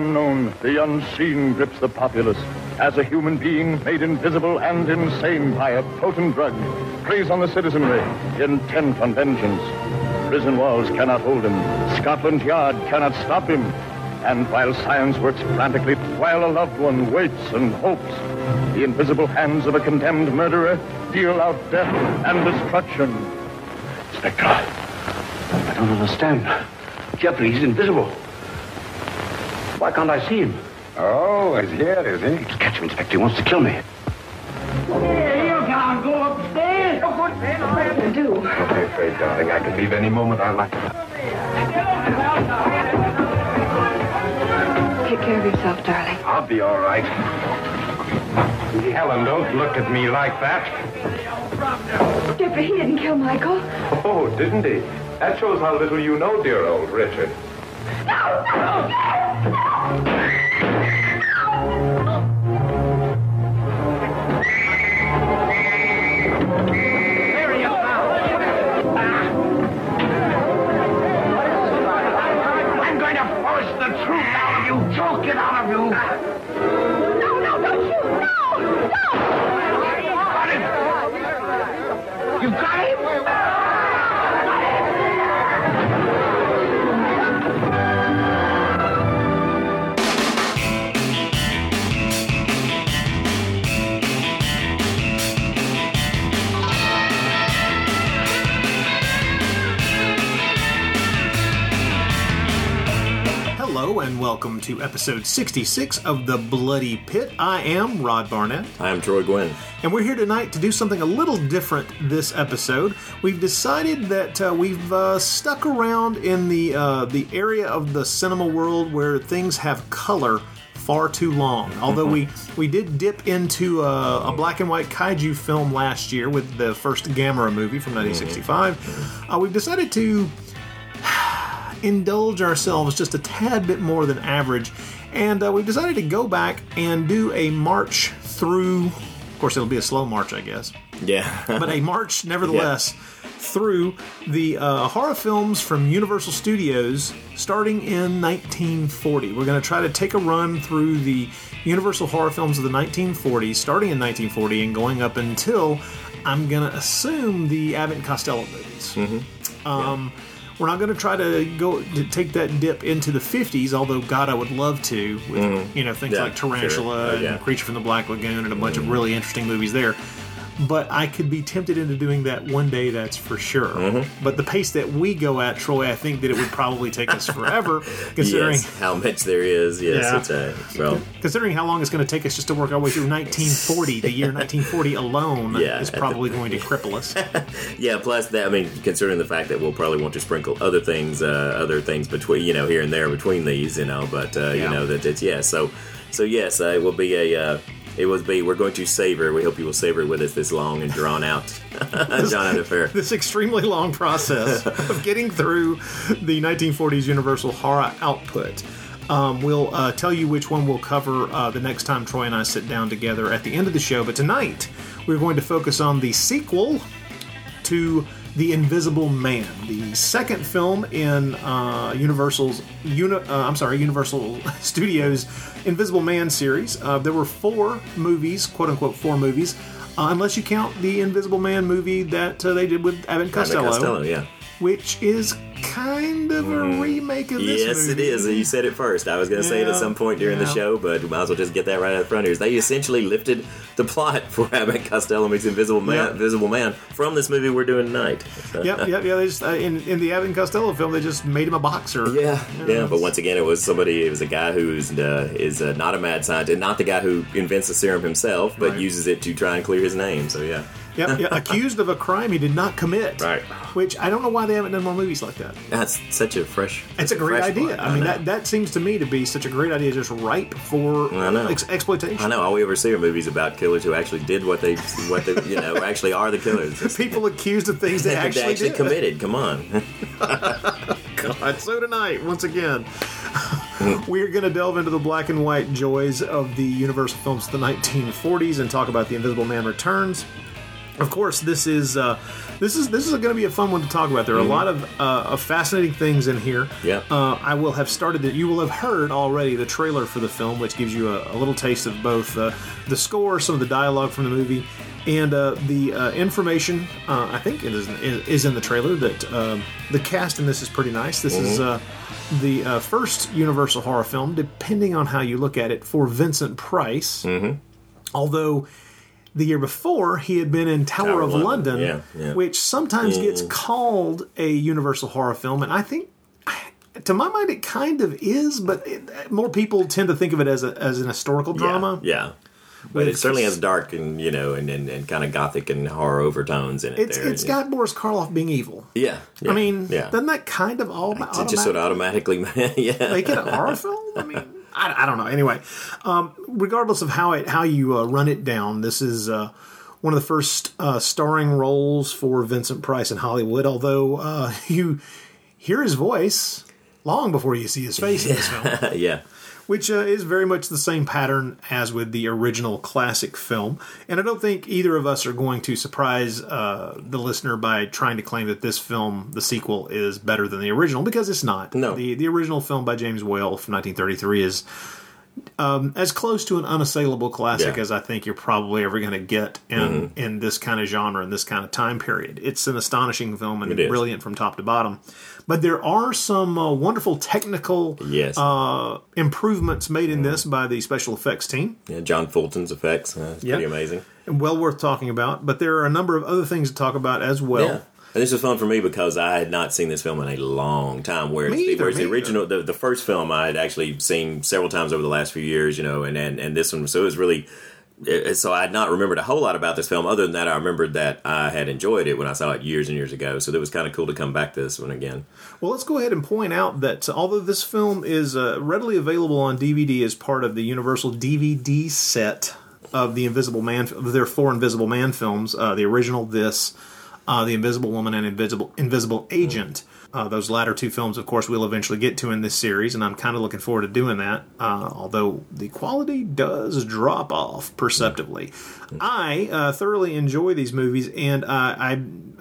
unknown, the unseen grips the populace. As a human being made invisible and insane by a potent drug, preys on the citizenry, intent on vengeance. Prison walls cannot hold him. Scotland Yard cannot stop him. And while science works frantically, while a loved one waits and hopes, the invisible hands of a condemned murderer deal out death and destruction. Inspector, I don't understand. Geoffrey, he's invisible. Why can't I see him? Oh, he's here, is he? Catch him, Inspector. He wants to kill me. Hey, you can't go upstairs. Do. Don't be afraid, darling. I can leave any moment I like. Take care of yourself, darling. I'll be all right. Helen, don't look at me like that. Geoffrey, he didn't kill Michael. Oh, didn't he? That shows how little you know, dear old Richard. I'm welcome to episode 66 of The Bloody Pit. I am Rod Barnett, I am Troy Gwynn. and we're here tonight to do something a little different this episode. We've decided that uh, we've uh, stuck around in the uh, the area of the cinema world where things have color far too long. Although we we did dip into a, a black and white kaiju film last year with the first Gamera movie from 1965, uh, we've decided to indulge ourselves just a tad bit more than average, and uh, we've decided to go back and do a march through. Of course, it'll be a slow march, I guess, Yeah. but a march nevertheless through the uh, horror films from Universal Studios starting in 1940. We're going to try to take a run through the Universal horror films of the 1940s, starting in 1940 and going up until I'm going to assume the Abbott and Costello movies. Um, We're not going to try to go to take that dip into the 50s, although God, I would love to. With mm. you know things Yeah, like Tarantula sure. Oh, and. Creature from the Black Lagoon and a bunch of mm. really interesting movies there. But I could be tempted into doing that one day, that's for sure. Mm-hmm. But the pace that we go at, Troy, I think that it would probably take us forever, considering yes, how much there is. Yes, Yeah. it's a well. considering how long it's going to take us just to work our way through 1940. the year 1940 alone Yeah. is probably going to cripple us. Yeah. Plus that, I mean, considering the fact that we'll probably want to sprinkle other things, uh, other things between, you know, here and there between these, you know. But uh, you know that it's yeah. So, so yes, uh, it will be a. It will be. We're going to savor. We hope you will savor with us this long and drawn out, drawn out affair. this extremely long process of getting through the 1940s Universal horror output. Um, we'll uh, tell you which one we'll cover uh, the next time Troy and I sit down together at the end of the show. But tonight, we're going to focus on the sequel to The Invisible Man, the second film in uh, Universal's uni- uh, I'm sorry, Universal Studios Invisible Man series. Uh, there were four movies, quote unquote, four movies, uh, unless you count the Invisible Man movie that uh, they did with Abbott Abbott Costello, Costello, yeah. Which is kind of a remake of this movie. Yes, movie. it is. You said it first. I was going to say it at some point during yeah. the show, but we might as well just get that right out front here. They essentially lifted the plot for Abbott Costello meets Invisible Man, Yep. Invisible Man from this movie we're doing tonight. Yep, yep, yeah. They just, uh, in, in the Abbott Costello film, they just made him a boxer. Yeah, yeah, but once again, it was somebody. It was a guy who's uh, is uh, not a mad scientist, not the guy who invents the serum himself, but Right. uses it to try and clear his name. So yeah, Yep, yeah, accused of a crime he did not commit. Right. Which I don't know why they haven't done more movies like that. that's such a fresh. It's a great idea. I mean, that that seems to me to be such a great idea, just ripe for ex- exploitation. I know all we ever see are movies about killers who actually did what they what they you know actually are the killers. It's- People accused of things they they actually, actually did. committed. Come on. God, so tonight, once again, we're going to delve into the black and white joys of the Universal films of the 1940s and talk about The Invisible Man Returns. Of course, this is uh, this is this is going to be a fun one to talk about. There are a lot of, uh, of fascinating things in here. Mm-hmm. Yeah. Uh, I will have started that. You will have heard already the trailer for the film, which gives you a, a little taste of both uh, the score, some of the dialogue from the movie, and uh, the uh, information. Uh, I think it is is in the trailer that um the cast in this is pretty nice. This is. Uh, the uh, first Universal horror film, depending on how you look at it, for Vincent Price. Mm-hmm. Although the year before he had been in Tower, Tower of London, London, yeah, yeah. which sometimes gets mm. called a Universal horror film, and I think. To my mind, it kind of is, but it, more people tend to think of it as a, as an historical drama. Yeah, yeah. But it certainly has dark and you know and, and, and kind of gothic and horror overtones in it. It's there. it's got Boris Karloff being evil. yeah, yeah. I mean, yeah. doesn't that kind of all it just sort of automatically, yeah. make it a horror film? I mean, I, I don't know. Anyway, um, regardless of how it how you uh, run it down, this is uh, one of the first uh, starring roles for Vincent Price in Hollywood. Although uh, you hear his voice long before you see his face in this film, yeah. Which uh, is very much the same pattern as with the original classic film. And I don't think either of us are going to surprise uh, the listener by trying to claim that this film, the sequel, is better than the original because it's not. No. the the original film by James Whale from 1933 is. Um, as close to an unassailable classic Yeah. Mm-hmm. as I think you're probably ever going to get in in this kind of genre in this kind of time period. It's an astonishing film and brilliant from top to bottom. But there are some uh, wonderful technical Yes. uh, improvements made in this by the special effects team, yeah. John Fulton's effects. Uh, it's Yeah. pretty amazing. and well worth talking about. But there are a number of other things to talk about as well. Yeah. And this was fun for me because I had not seen this film in a long time. Whereas, Me the, either, whereas the original, the, the first film, I had actually seen several times over the last few years, you know, and and, and this one, so it was really. So I had not remembered a whole lot about this film. Other than that, I remembered that I had enjoyed it when I saw it years and years ago. So it was kind of cool to come back to this one again. Well, let's go ahead and point out that although this film is uh, readily available on DVD as part of the Universal DVD set of the Invisible Man, their four Invisible Man films, uh, the original, this, uh, the Invisible Woman, and Invisible Invisible Agent. Uh, those latter two films, of course, we'll eventually get to in this series, and I'm kind of looking forward to doing that. Uh, although the quality does drop off perceptibly, I uh, thoroughly enjoy these movies, and uh, I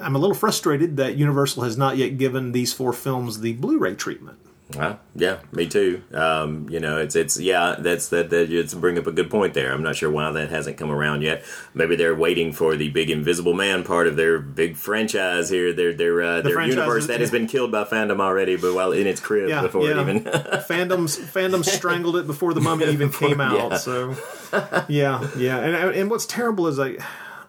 I'm a little frustrated that Universal has not yet given these four films the Blu-ray treatment. Well, yeah, me too. Um, you know, it's it's yeah, that's that that you bring up a good point there. I'm not sure why that hasn't come around yet. Maybe they're waiting for the big Invisible Man part of their big franchise here, their their uh, their universe is- that has been killed by fandom already, but while in its crib Yeah, before yeah. it even. fandoms fandom strangled it before the mummy even came out. yeah. So yeah, yeah, and and what's terrible is I.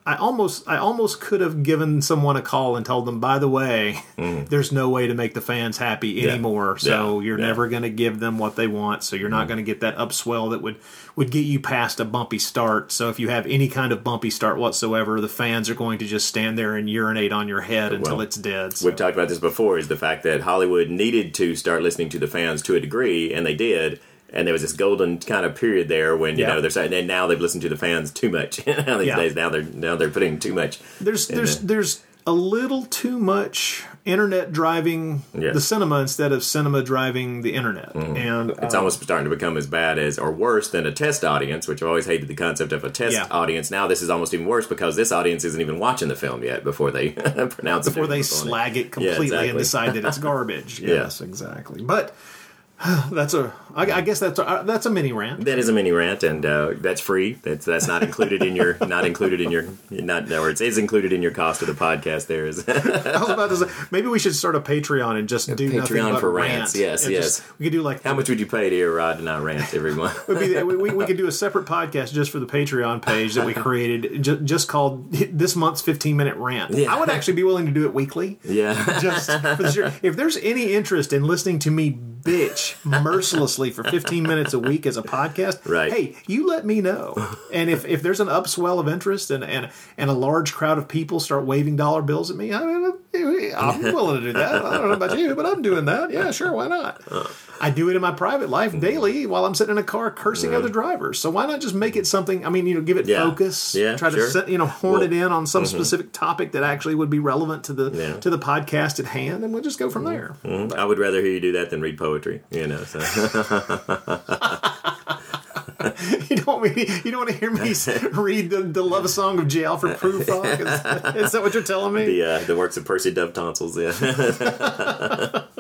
I almost, I almost could have given someone a call and told them, by the way, there's no way to make the fans happy anymore. So Mm. Yeah. you're Yeah. never going to give them what they want. So you're not going to get that upswell that would would get you past a bumpy start. So if you have any kind of bumpy start whatsoever, the fans are going to just stand there and urinate on your head until Well, it's dead. So. We've talked about this before. Is the fact that Hollywood needed to start listening to the fans to a degree, and they did. And there was this golden kind of period there when you Yeah. know they're saying, and now they've listened to the fans too much. These Yeah. days, now they're now they're putting too much. There's there's the- there's a little too much internet driving Yeah. the cinema instead of cinema driving the internet, and It's uh, almost starting to become as bad as, or worse than a test audience, which I've always hated the concept of a test audience. Now this is almost even worse because this audience isn't even watching the film yet before they pronounce before it they it. slag it completely exactly. and decide that it's garbage. yes, exactly. But that's a I, I guess that's a, that's a mini rant. That is a mini rant, and uh, that's free. That's that's not included in your not included in your not or it is included in your cost of the podcast. There is I was about to say maybe we should start a Patreon and just do nothing Patreon but for rant. rants, yes, And yes. just- we could do like how much would you pay to hear Rod and I rant every month? be we, we, we could do a separate podcast just for the Patreon page that we created, just, just called this month's 15 minute rant. Yeah. I would actually be willing to do it weekly. yeah, Just for sure. If there's any interest in listening to me bitch mercilessly for 15 minutes a week as a podcast, Right. hey, you let me know. And if, if there's an upswell of interest and, and, and a large crowd of people start waving dollar bills at me, I mean, I'm willing to do that. I don't know about you, but I'm doing that. Yeah, sure, why not? Uh. I do it in my private life daily while I'm sitting in a car cursing other drivers. So why not just make it something? I mean, you know, give it Yeah. focus. Yeah, try sure. to set, you know horn Well, it in on some mm-hmm. specific topic that actually would be relevant to the Yeah. to the podcast at hand, and we'll just go from mm-hmm. there. Mm-hmm. I would rather hear you do that than read poetry. You know, so you don't want me, you don't want to hear me read the, the love song of J. Alfred Prufrock? Is, is that what you're telling me? The uh, the works of Percy Dovetonsils. Yeah.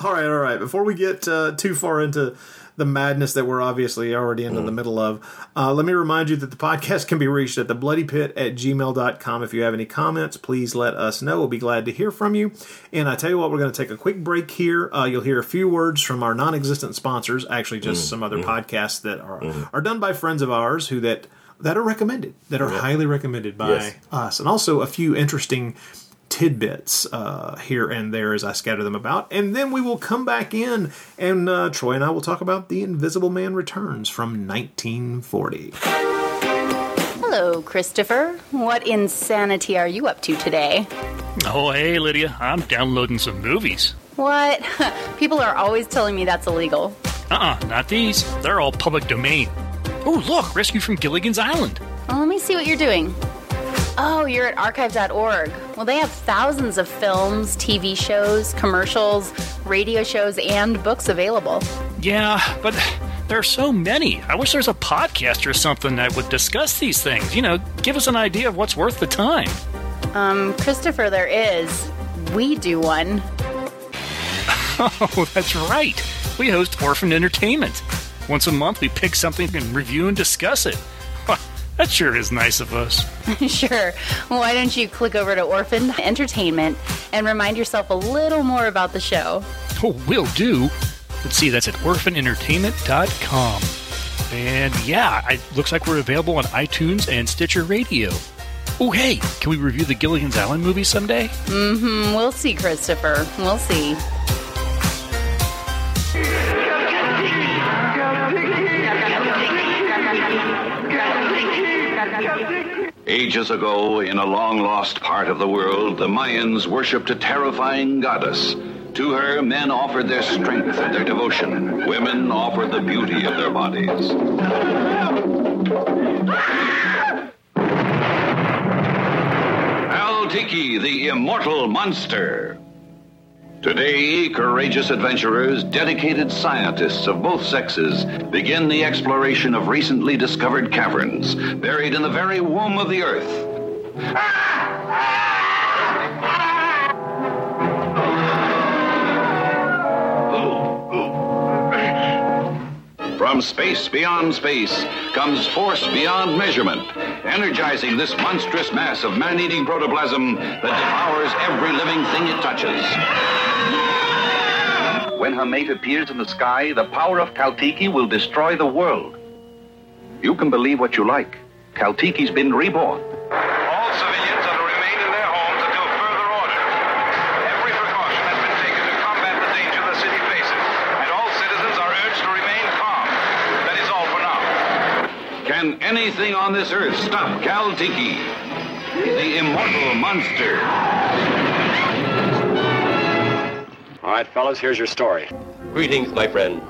All right, all right. Before we get uh, too far into the madness that we're obviously already into the middle of, uh, let me remind you that the podcast can be reached at the bloody pit at gmail.com. If you have any comments, please let us know. We'll be glad to hear from you. And I tell you what, we're going to take a quick break here. Uh, you'll hear a few words from our non existent sponsors, actually, just some other podcasts that are, are done by friends of ours who that. That are recommended, that are highly recommended by Yes. us, and also a few interesting tidbits uh, here and there as I scatter them about. And then we will come back in, and uh, Troy and I will talk about The Invisible Man Returns from 1940. Hello, Christopher. What insanity are you up to today? Oh, hey, Lydia. I'm downloading some movies. What? People are always telling me that's illegal. Uh uh not these. They're all public domain. Oh, look, Rescue from Gilligan's Island. Well, let me see what you're doing. Oh, you're at archive.org. Well, they have thousands of films, TV shows, commercials, radio shows, and books available. Yeah, but there are so many. I wish there was a podcast or something that would discuss these things. You know, give us an idea of what's worth the time. Um, Christopher, there is. We do one. Oh, that's right. We host Orphan Entertainment. Once a month, we pick something and review and discuss it. That sure is nice of us. sure. Why don't you click over to Orphan Entertainment and remind yourself a little more about the show? Oh, will do. Let's see, that's at orphanentertainment.com. And yeah, it looks like we're available on iTunes and Stitcher Radio. Oh, hey, can we review the Gilligan's Island movie someday? Mm, we'll see, Christopher. We'll see. Ages ago, in a long lost part of the world, the Mayans worshipped a terrifying goddess. To her, men offered their strength and their devotion. Women offered the beauty of their bodies. Caltiki, the immortal monster. Today, courageous adventurers, dedicated scientists of both sexes begin the exploration of recently discovered caverns buried in the very womb of the earth. Ah! Ah! From space beyond space comes force beyond measurement, energizing this monstrous mass of man eating protoplasm that devours every living thing it touches. When her mate appears in the sky, the power of Caltiki will destroy the world. You can believe what you like. Caltiki's been reborn. All civilians are to remain in their homes until further order. Every precaution has been taken to combat the danger the city faces, and all citizens are urged to remain calm. That is all for now. Can anything on this earth stop Caltiki, the immortal monster? All right, fellas, here's your story. Greetings, my friend.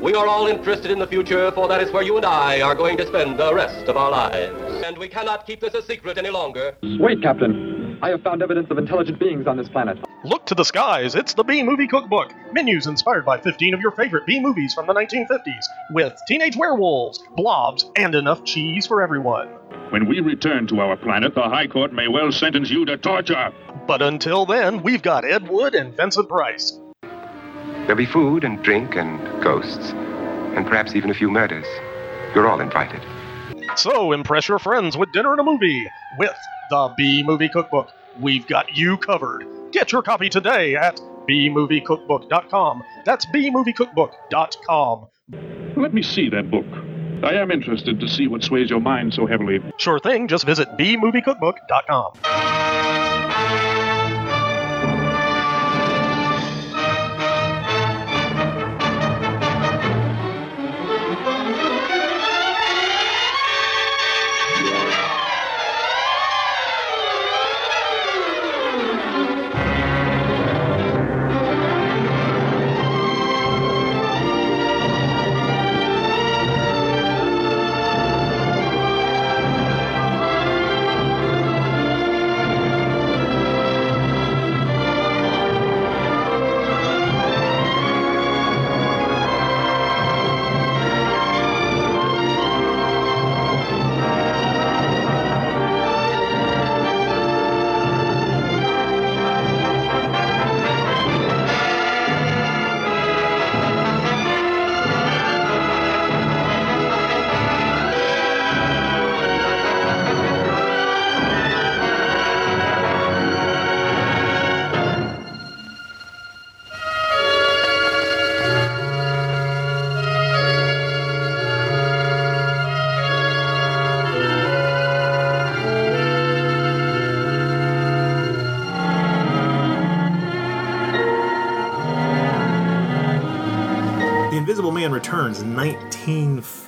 We are all interested in the future, for that is where you and I are going to spend the rest of our lives. And we cannot keep this a secret any longer. Wait, Captain. I have found evidence of intelligent beings on this planet. Look to the skies, it's the B Movie Cookbook. Menus inspired by 15 of your favorite B movies from the 1950s, with teenage werewolves, blobs, and enough cheese for everyone. When we return to our planet, the High Court may well sentence you to torture. But until then, we've got Ed Wood and Vincent Price. There'll be food and drink and ghosts, and perhaps even a few murders. You're all invited. So impress your friends with dinner and a movie with the B Movie Cookbook. We've got you covered. Get your copy today at bmoviecookbook.com. That's bmoviecookbook.com. Let me see that book. I am interested to see what sways your mind so heavily. Sure thing, just visit bmoviecookbook.com.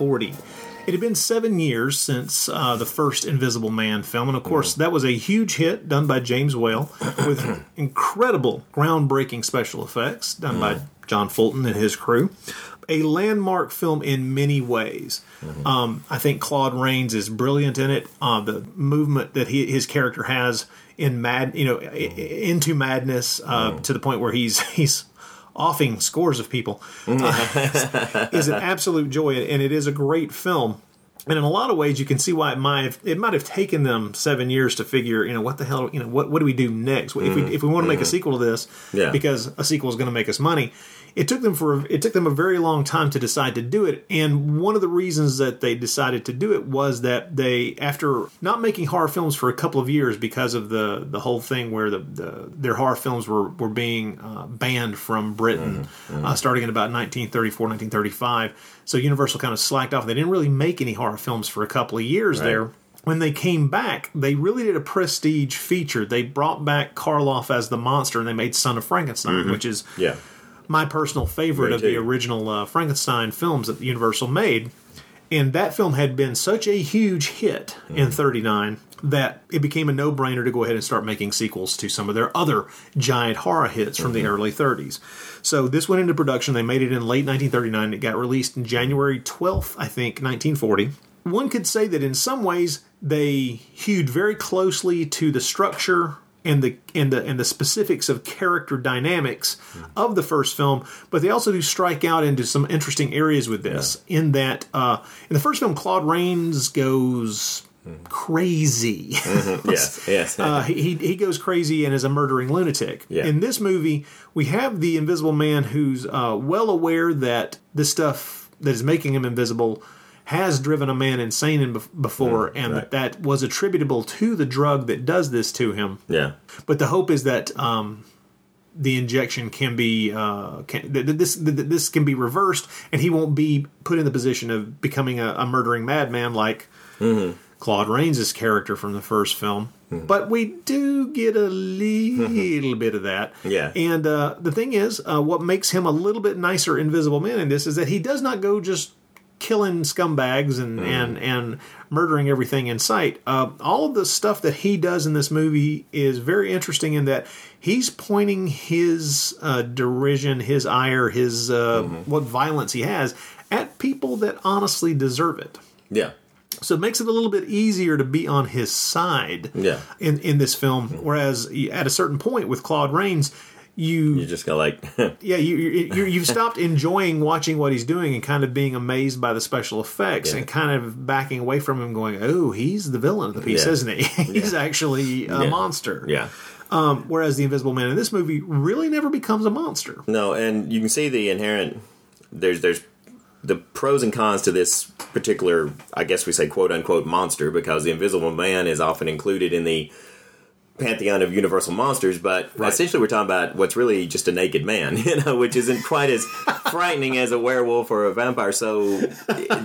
1940. It had been seven years since uh, the first Invisible Man film, and of course, that was a huge hit done by James Whale with incredible, groundbreaking special effects done by John Fulton and his crew. A landmark film in many ways. Um, I think Claude Rains is brilliant in it. Uh, the movement that he, his character has in mad, you know, into madness uh, to the point where he's he's offing scores of people uh, is an absolute joy, and it is a great film. And in a lot of ways, you can see why it might have, it might have taken them seven years to figure, you know, what the hell, you know, what what do we do next? If we Mhm. if we want to make a Mhm. sequel to this, Yeah. because a sequel is going to make us money. It took them for it took them a very long time to decide to do it, and one of the reasons that they decided to do it was that they, after not making horror films for a couple of years because of the the whole thing where the, the their horror films were were being uh, banned from Britain, Uh, starting in about 1934, 1935. So Universal kind of slacked off. They didn't really make any horror films for a couple of years Right. there when they came back, they really did a prestige feature. They brought back Karloff as the monster, and they made Son of Frankenstein, Mhm. which is Yeah. My personal favorite of the original uh, Frankenstein films that Universal made. And that film had been such a huge hit in '39 that it became a no-brainer to go ahead and start making sequels to some of their other giant horror hits from the early '30s. So this went into production. They made it in late 1939. It got released in January 12th, I think, 1940. One could say that in some ways they hewed very closely to the structure and the and the and the specifics of character dynamics of the first film, but they also do strike out into some interesting areas with this. In that, uh, in the first film, Claude Rains goes crazy. Mhm. Yes, yes. uh, he he goes crazy and is a murdering lunatic. Yeah. In this movie, we have the Invisible Man who's uh, well aware that this stuff that is making him invisible has driven a man insane in bef- before, and that that was attributable to the drug that does this to him. Yeah. But the hope is that um, the injection can be uh, can, this that this can be reversed, and he won't be put in the position of becoming a, a murdering madman like Claude Rains' character from the first film. But we do get a little bit of that. Yeah. And uh, the thing is, uh, what makes him a little bit nicer Invisible Man in this is that he does not go just killing scumbags and and and murdering everything in sight. Uh, all of the stuff that he does in this movie is very interesting in that he's pointing his uh, derision, his ire, his uh, what violence he has at people that honestly deserve it. Yeah. So it makes it a little bit easier to be on his side Yeah. in in this film. Whereas at a certain point with Claude Rains, you You just go like, yeah, you, you, you you've stopped enjoying watching what he's doing and kind of being amazed by the special effects Yeah. and kind of backing away from him, going, "Oh, he's the villain of the piece, Yeah. isn't he? he's actually a Yeah. monster." yeah. Um, whereas the Invisible Man in this movie really never becomes a monster. No, and you can see the inherent. There's there's the pros and cons to this particular, I guess we say quote unquote monster because the Invisible Man is often included in the pantheon of universal monsters, but essentially we're talking about what's really just a naked man, you know, which isn't quite as frightening as a werewolf or a vampire. So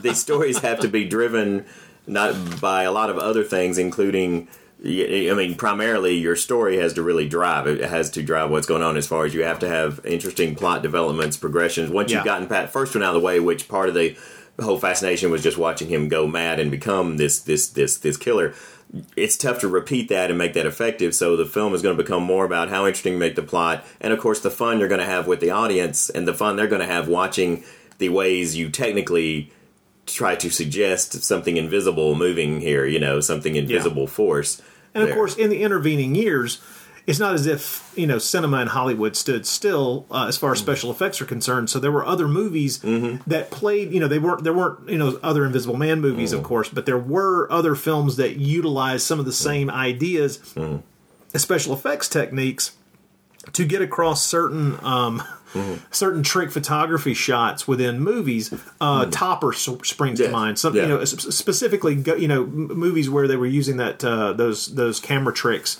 these stories have to be driven not by a lot of other things, including. I mean, primarily your story has to really drive. It has to drive what's going on as far as you have to have interesting plot developments, progressions. Once Yeah. you've gotten Pat first one out of the way, which part of the whole fascination was just watching him go mad and become this this this this killer. It's tough to repeat that and make that effective. So the film is going to become more about how interesting you make the plot, and of course the fun you're going to have with the audience, and the fun they're going to have watching the ways you technically try to suggest something invisible moving here. You know, something invisible force. And of course, in the intervening years, it's not as if you know cinema in Hollywood stood still uh, as far as special effects are concerned. So there were other movies that played. You know, they weren't there weren't you know other Invisible Man movies, of course, but there were other films that utilized some of the same ideas, as special effects techniques, to get across certain. Um, Certain trick photography shots within movies, uh, Topper s- springs to mind. Some, Yeah. you know, specifically, go- you know, movies where they were using that uh, those those camera tricks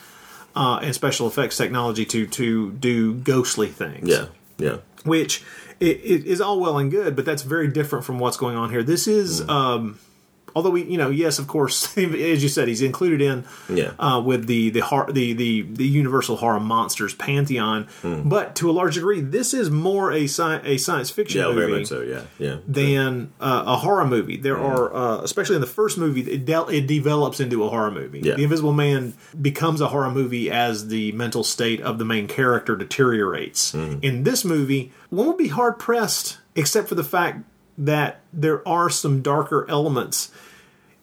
uh, and special effects technology to to do ghostly things. Yeah, yeah. which it, it is all well and good, but that's very different from what's going on here. This is um, although we, you know, yes, of course, as you said, he's included in Yeah. uh, with the the, the the the Universal horror monsters pantheon. Hmm. But to a large degree, this is more a sci- a science fiction Yeah, movie very much so. Yeah, yeah. than uh, a horror movie. There Hmm. are, uh, especially in the first movie, it, del- it develops into a horror movie. Yeah. The Invisible Man becomes a horror movie as the mental state of the main character deteriorates. Hmm. In this movie, one would be hard pressed, except for the fact that there are some darker elements.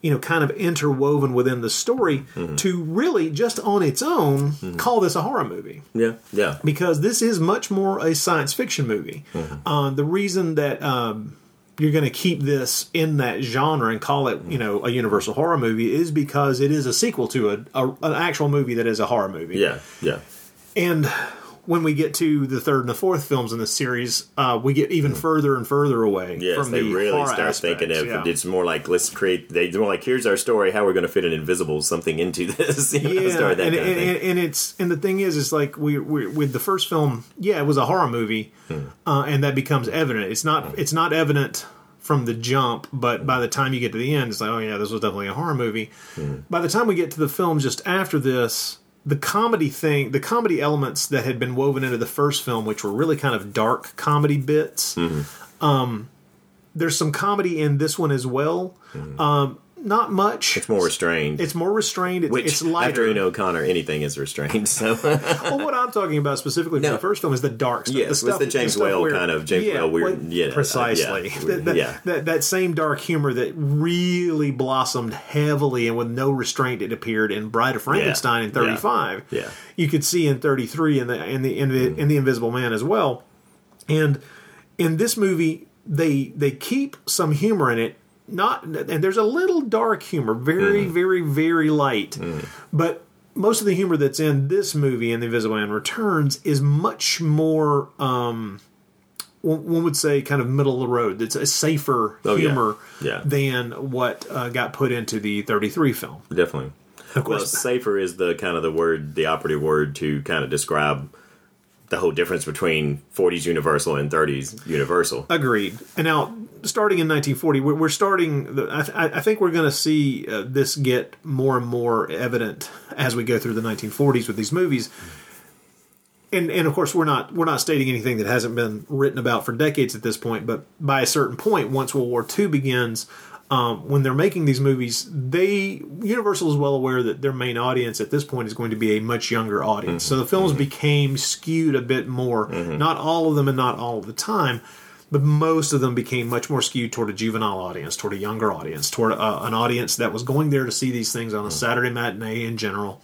You know, kind of interwoven within the story Hmm. to really just on its own call this a horror movie Yeah, yeah. because this is much more a science fiction movie. Uh, the reason that um, you're going to keep this in that genre and call it, you know, a Universal horror movie is because it is a sequel to a, a an actual movie that is a horror movie. Yeah, yeah. And when we get to the third and the fourth films in the series, uh, we get even further and further away Yes, from they the really start aspects, thinking of yeah. it's more like let's create. They're more like here's our story. How we're going to fit an invisible something into this. you know, yeah, that and, and, and, and it's and the thing is, is like we, we with the first film, yeah, it was a horror movie, Hmm. uh, and that becomes evident. It's not it's not evident from the jump, but by the time you get to the end, it's like, oh yeah, this was definitely a horror movie. Hmm. By the time we get to the film just after this, the comedy thing, the comedy elements that had been woven into the first film, which were really kind of dark comedy bits, Mm-hmm. um, there's some comedy in this one as well. Um, not much. It's more restrained. It's more restrained. It's, Which it's lighter. after Una O'Connor, anything is restrained. So well, what I'm talking about specifically for the first film is the dark stuff. Yes, the with the James stuff Whale where- kind of- James Whale weird- well, yeah, uh, precisely. yeah, that, that, yeah. That, that same dark humor that really blossomed heavily and with no restraint. It appeared in Bride of Frankenstein in 35. Yeah. Mm. you could see in 33 in the in the in the, in the Invisible Man as well. And in this movie, they they keep some humor in it. Not and there's a little dark humor, very Mm. very very light, but most of the humor that's in this movie and the Invisible Man Returns is much more. Um, one would say kind of middle of the road. It's a safer Oh, humor Yeah. than what uh, got put into the 33 film. definitely. Of well, course. safer is the kind of the word, the operative word to kind of describe the whole difference between 40s Universal and 30s Universal. Agreed. And now, starting in 1940, we're, starting. I think we're going to see uh, this get more and more evident as we go through the 1940s with these movies. And and of course, we're not we're not stating anything that hasn't been written about for decades at this point. But by a certain point, once World War II begins. Um, when they're making these movies, they Universal is well aware that their main audience at this point is going to be a much younger audience. So the mm-hmm. films mm-hmm. became skewed a bit more. Mm-hmm. Not all of them, and not all of the time, but most of them became much more skewed toward a juvenile audience, toward a younger audience, toward uh, an audience that was going there to see these things on a mm. Saturday matinee in general,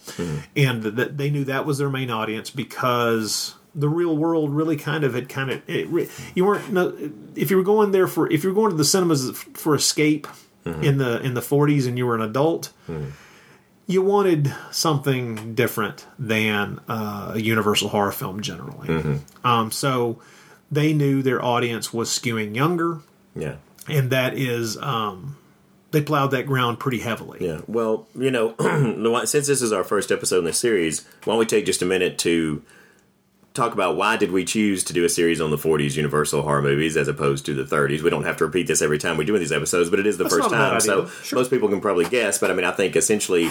and that they knew that was their main audience because the real world really kind of had kind of re- you weren't no if you were going there for if you were going to the cinemas for escape in the in the 40s and you were an adult you wanted something different than uh, a universal horror film generally. Um, so they knew their audience was skewing younger. Yeah. and that is um, they plowed that ground pretty heavily. Yeah. Well, you know, since this is our first episode in the series, why don't we take just a minute to talk about why did we choose to do a series on the 40s Universal horror movies as opposed to the 30s? We don't have to repeat this every time we do these episodes, but it is the That's first not a bad time, so. Sure. most people can probably guess. But I mean, I think essentially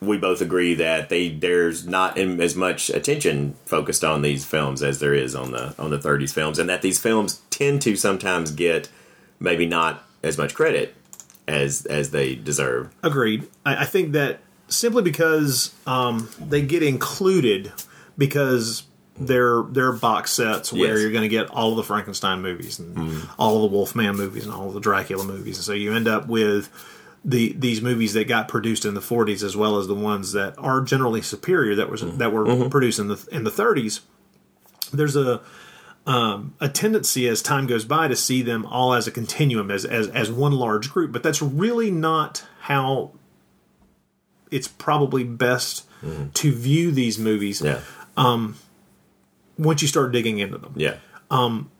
we both agree that they there's not as much attention focused on these films as there is on the on the 30s films, and that these films tend to sometimes get maybe not as much credit as as they deserve. Agreed. I, I think that simply because um, they get included because they're they're box sets where Yes. you're going to get all of the Frankenstein movies and all of the Wolfman movies and all of the Dracula movies, and so you end up with the these movies that got produced in the 40s as well as the ones that are generally superior that was that were produced in the in the 30s. There's a um, a tendency as time goes by to see them all as a continuum, as, as as one large group. But that's really not how it's probably best to view these movies. Yeah. Um, once you start digging into them, Yeah. um,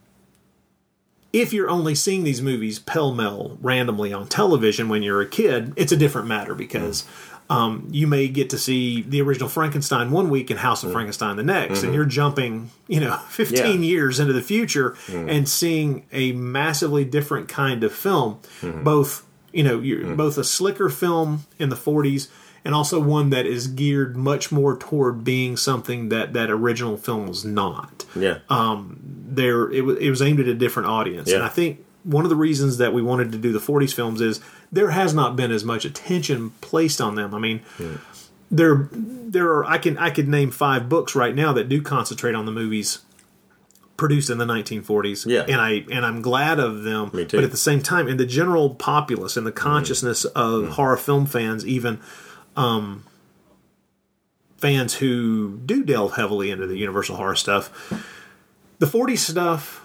if you're only seeing these movies pell mell randomly on television when you're a kid, it's a different matter because um, you may get to see the original Frankenstein one week and House of Frankenstein the next, Mhm. and you're jumping, you know, 15 Yeah. years into the future Mhm. and seeing a massively different kind of film, Mhm. both You know, you're both a slicker film in the 40s and also one that is geared much more toward being something that that original film was not. Yeah. Um, there it was it was aimed at a different audience, and I think one of the reasons that we wanted to do the 40s films is there has not been as much attention placed on them. I mean, hmm. there there are I can I could name five books right now that do concentrate on the movies produced in the 1940s. Yeah. and I and I'm glad of them. Me too. But at the same time, in the general populace and the hmm. consciousness of hmm. horror film fans, even um, fans who do delve heavily into the Universal horror stuff, the 40s stuff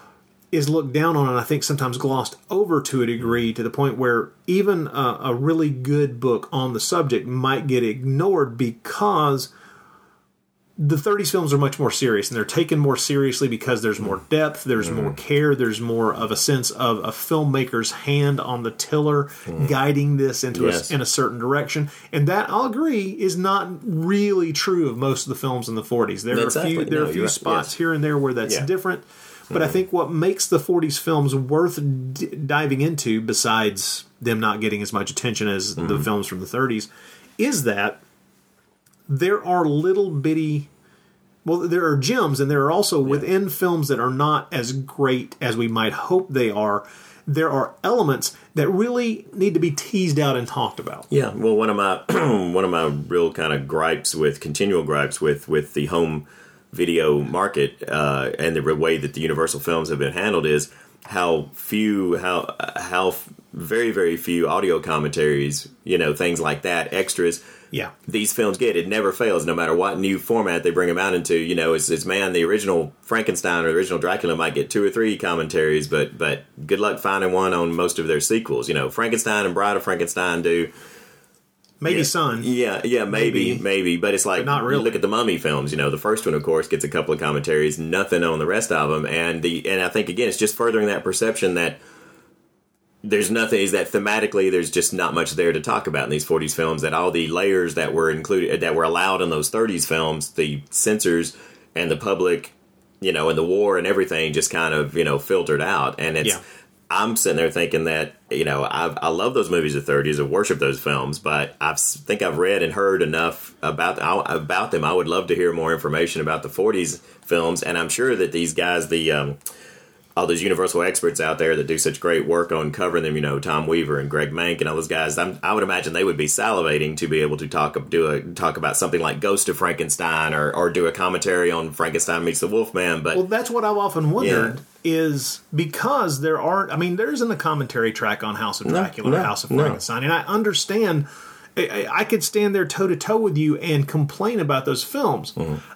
is looked down on and I think sometimes glossed over to a degree to the point where even a, a really good book on the subject might get ignored because the 30s films are much more serious and they're taken more seriously because there's more depth, there's more mm-hmm. care, there's more of a sense of a filmmaker's hand on the tiller mm-hmm. guiding this into Yes. a, in a certain direction. And that I'll agree is not really true of most of the films in the 40s. There Exactly. are a few there No, are a few you're right. spots Yes. here and there where that's Yeah. different. But I mm-hmm. think what makes the 40s films worth d- diving into, besides them not getting as much attention as the Mm-hmm. films from the 30s, is that there are little bitty. Well, there are gems, and there are also within films that are not as great as we might hope they are. There are elements that really need to be teased out and talked about. Yeah, well, one of my one of my real kind of gripes with continual gripes with with the home video market uh, and the way that the Universal films have been handled is how few how how very very few audio commentaries, you know, things like that, extras. Yeah. These films get it never fails, no matter what new format they bring them out into. You know, it's, it's man, the original Frankenstein or the original Dracula might get two or three commentaries, but but good luck finding one on most of their sequels. You know, Frankenstein and Bride of Frankenstein do Maybe yeah. Son. Yeah, yeah, maybe, Maybe. maybe, but it's like But not really. Look at the Mummy films. You know, the first one, of course, gets a couple of commentaries, nothing on the rest of them, and the and I think again, it's just furthering that perception that there's nothing is that thematically there's just not much there to talk about in these 40s films that all the layers that were included that were allowed in those 30s films the censors and the public you know and the war and everything just kind of you know filtered out and it's Yeah. I'm sitting there thinking that you know I've, i love those movies of the 30s i worship those films but i think i've read and heard enough about about them. I would love to hear more information about the 40s films and i'm sure that these guys the um, all those Universal experts out there that do such great work on covering them, you know, Tom Weaver and Greg Mank and all those guys. I'm, I would imagine they would be salivating to be able to talk do a talk about something like Ghost of Frankenstein or, or do a commentary on Frankenstein meets the Wolfman. But Well, that's what I've often wondered is because there aren't. I mean, there isn't a commentary track on House of No, Dracula no, or House of no. Frankenstein, and I understand. I, I- could stand there toe to toe with you and complain about those films,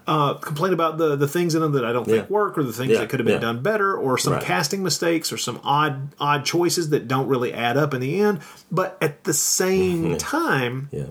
uh, complain about the the things in them that I don't think Mm-hmm. Yeah. work, or the things Yeah, that could have been yeah. done better, or some Right. casting mistakes, or some odd odd choices that don't really add up in the end. But at the same time, yeah.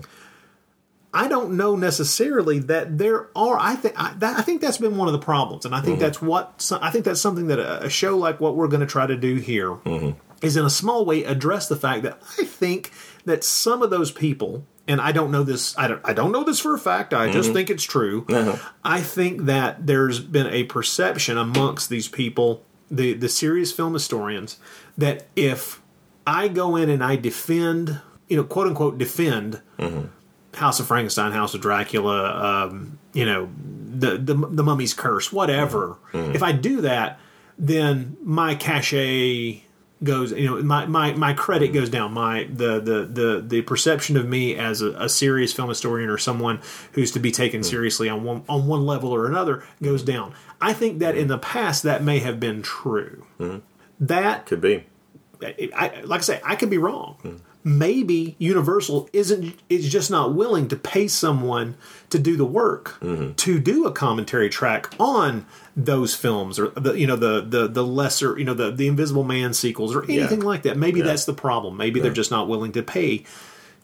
I don't know necessarily that there are. I think I, that, I think that's been one of the problems, and I think Mhm. that's what I think that's something that a, a show like what we're going to try to do here is, Mm-hmm. in a small way address the fact that I think that some of those people, and I don't know this, I don't, I don't know this for a fact. I just Mhm. think it's true. Uh-huh. I think that there's been a perception amongst these people, the the serious film historians, that if I go in and I defend, you know, quote unquote defend. House of Frankenstein, House of Dracula, um, you know, the, the the Mummy's Curse, whatever. Mhm. If I do that, then my cachet goes. You know, my, my, my credit goes down. My the the the, the perception of me as a, a serious film historian or someone who's to be taken hmm. seriously on one on one level or another goes down. I think that in the past that may have been true. Hmm. That could be. I, like I say, I could be wrong. Maybe Universal isn't is just not willing to pay someone to do the work hmm. to do a commentary track on those films or the you know the the the lesser you know the the Invisible Man sequels or anything like that. Maybe Yeah. that's the problem. Maybe they're just not willing to pay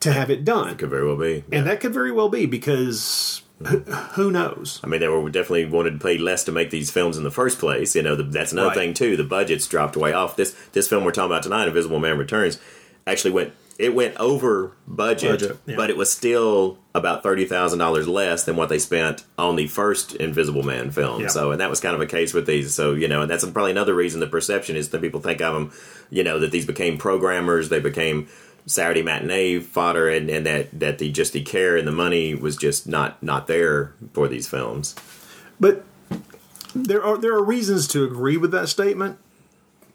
to have it done. It Could very well be. And that could very well be because who, mm-hmm. who knows? I mean, they were definitely wanted to pay less to make these films in the first place. You know, the, that's another Right. thing too. The budgets dropped way off. This this film we're talking about tonight, Invisible Man Returns, actually went it went over budget, Budget, yeah. but it was still about thirty thousand dollars less than what they spent on the first Invisible Man film. Yeah. So, and that was kind of a case with these. So, you know, and that's probably another reason the perception is that people think of them. You know, that these became programmers. They became Saturday matinee fodder, and, and that that the just the care and the money was just not not there for these films. But there are there are reasons to agree with that statement.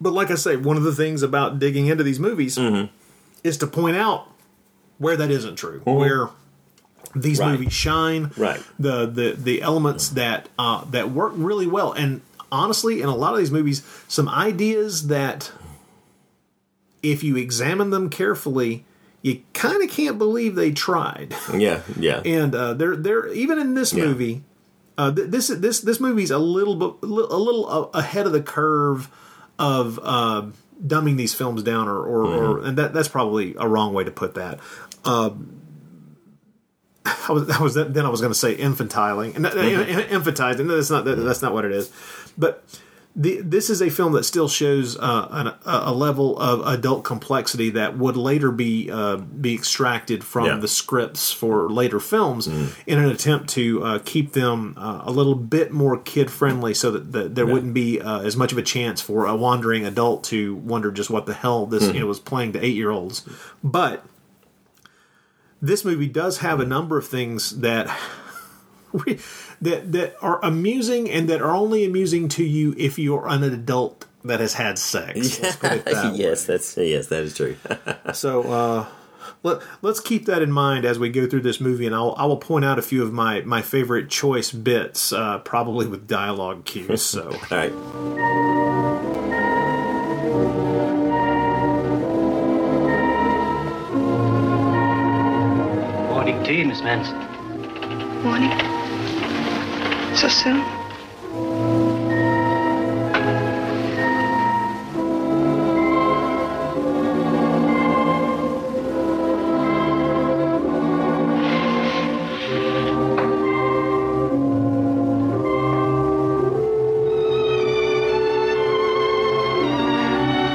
But like I say, one of the things about digging into these movies mm-hmm. Is to point out where that isn't true, where these Right. movies shine, Right. the the the elements that uh, that work really well, and honestly, in a lot of these movies, some ideas that if you examine them carefully, you kind of can't believe they tried. Yeah, yeah. And uh, they're they're even in this Yeah. movie. Uh, th- this this this movie's a little bit a little ahead of the curve of uh, dumbing these films down, or or, or and that that's probably a wrong way to put that. Uh, I was, I was then I was going to say infantiling and Mhm. No, that's not that, that's not what it is. But the, this is a film that still shows uh, an, a, level of adult complexity that would later be uh, be extracted from Yeah. the scripts for later films Mm. in an attempt to uh, keep them uh, a little bit more kid friendly, so that, that there Yeah. wouldn't be uh, as much of a chance for a wandering adult to wonder just what the hell this Mhm. you know, was playing to eight year olds. But this movie does have a number of things that that that are amusing and that are only amusing to you if you're an adult that has had sex. Let's put it that way. yes, that's yes, that is true. So uh, let, let's keep that in mind as we go through this movie, and I'll, I will point out a few of my, my favorite choice bits, uh, probably with dialogue cues. So, all right. Morning tea, Miss Manson. Morning. So soon?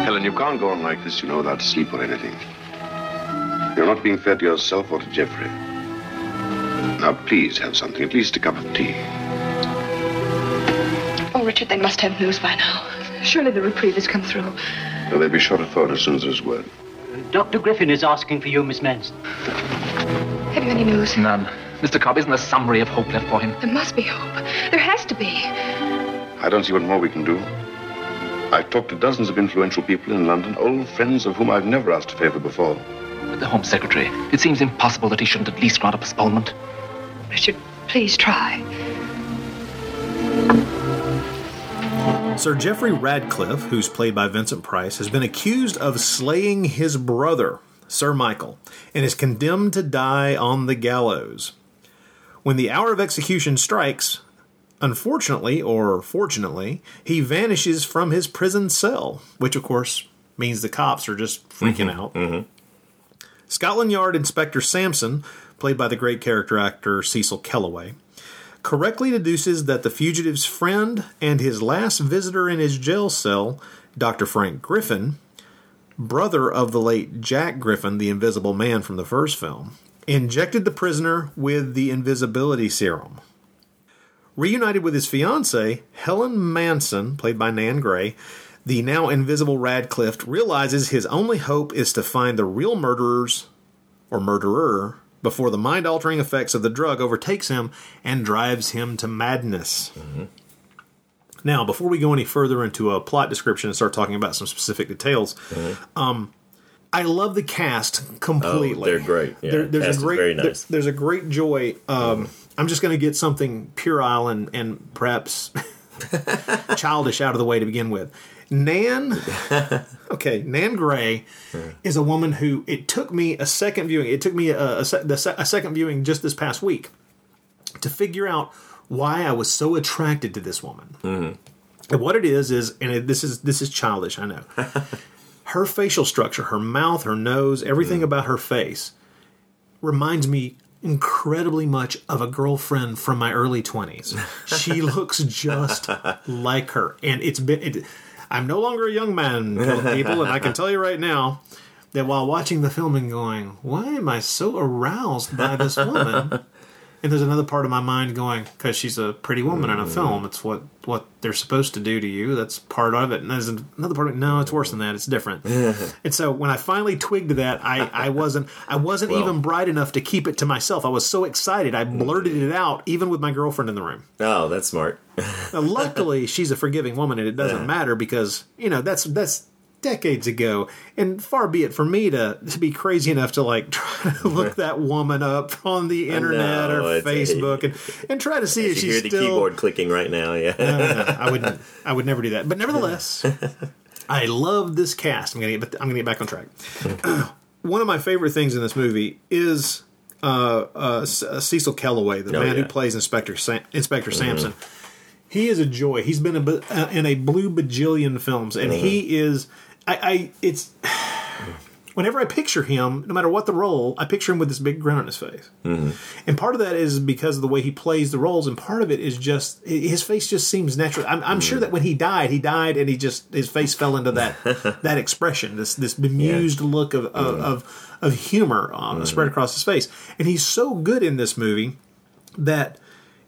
Helen, you can't go on like this, you know, without sleep or anything. You're not being fair to yourself or to Geoffrey. Now, please have something, at least a cup of tea. Richard, they must have news by now. Surely the reprieve has come through. Well, they'll be sure to phone as soon as there's word. Dr. Griffin is asking for you, Miss Manson. Have you any news? None. Mr. Cobb, isn't there some ray of hope left for him? There must be hope. There has to be. I don't see what more we can do. I've talked to dozens of influential people in London, old friends of whom I've never asked a favor before. But The Home Secretary. It seems impossible that he shouldn't at least grant a postponement. Richard, please try. Sir Geoffrey Radcliffe, who's played by Vincent Price, has been accused of slaying his brother, Sir Michael, and is condemned to die on the gallows. When the hour of execution strikes, unfortunately or fortunately, he vanishes from his prison cell, which of course means the cops are just freaking mm-hmm. out. Mm-hmm. Scotland Yard Inspector Sampson, played by the great character actor Cecil Kellaway, correctly deduces that the fugitive's friend and his last visitor in his jail cell, Dr. Frank Griffin, brother of the late Jack Griffin, the invisible man from the first film, injected the prisoner with the invisibility serum. Reunited with his fiancee, Helen Manson, played by Nan Grey, the now invisible Radcliffe realizes his only hope is to find the real murderers or murderer before the mind altering effects of the drug overtakes him and drives him to madness. Now, before we go any further into a plot description and start talking about some specific details, um, I love the cast completely. Oh, they're great. Yeah, There- there's a great very there- there's a great joy. Um, I'm just going to get something puerile and, and perhaps childish out of the way to begin with. Nan, okay, Nan Grey is a woman who it took me a second viewing. It took me a, a, se- the se- a second viewing just this past week to figure out why I was so attracted to this woman. Mm-hmm. And what it is is, and it, this is this is childish, I know. her facial structure, her mouth, her nose, everything mm. about her face reminds me incredibly much of a girlfriend from my early 20s. She looks just like her. And it's been it, I'm no longer a young man, people, and I can tell you right now that while watching the film and going, "Why am I so aroused by this woman?" And there's another part of my mind going, because she's a pretty woman in a film, it's what what they're supposed to do to you. That's part of it. And there's another part of it. No, it's worse than that. It's different. and so when I finally twigged that, I, I wasn't I wasn't Well- even bright enough to keep it to myself. I was so excited, I blurted it out, even with my girlfriend in the room. Oh, that's smart. Now, luckily, she's a forgiving woman, and it doesn't matter because you know that's that's decades ago, and far be it for me to to be crazy enough to like try to look that woman up on the internet know, or Facebook and and try to see if she's hear the still. keyboard clicking right now. Yeah. No, no, no, I wouldn't. I would never do that. But nevertheless, I love this cast. I'm gonna get. I'm gonna get back on track. One of my favorite things in this movie is uh, uh, uh, Cecil Kellaway, the Oh, man yeah. who plays Inspector Sam- Inspector Mhm. Sampson. He is a joy. He's been a, uh, in a blue bajillion films, and Mhm. he is. I, I. It's. Whenever I picture him, no matter what the role, I picture him with this big grin on his face. Mhm. And part of that is because of the way he plays the roles, and part of it is just his face just seems natural. I'm, I'm sure that when he died, he died, and he just his face fell into that that expression, this this bemused look of of, of of humor uh, spread across his face. And he's so good in this movie that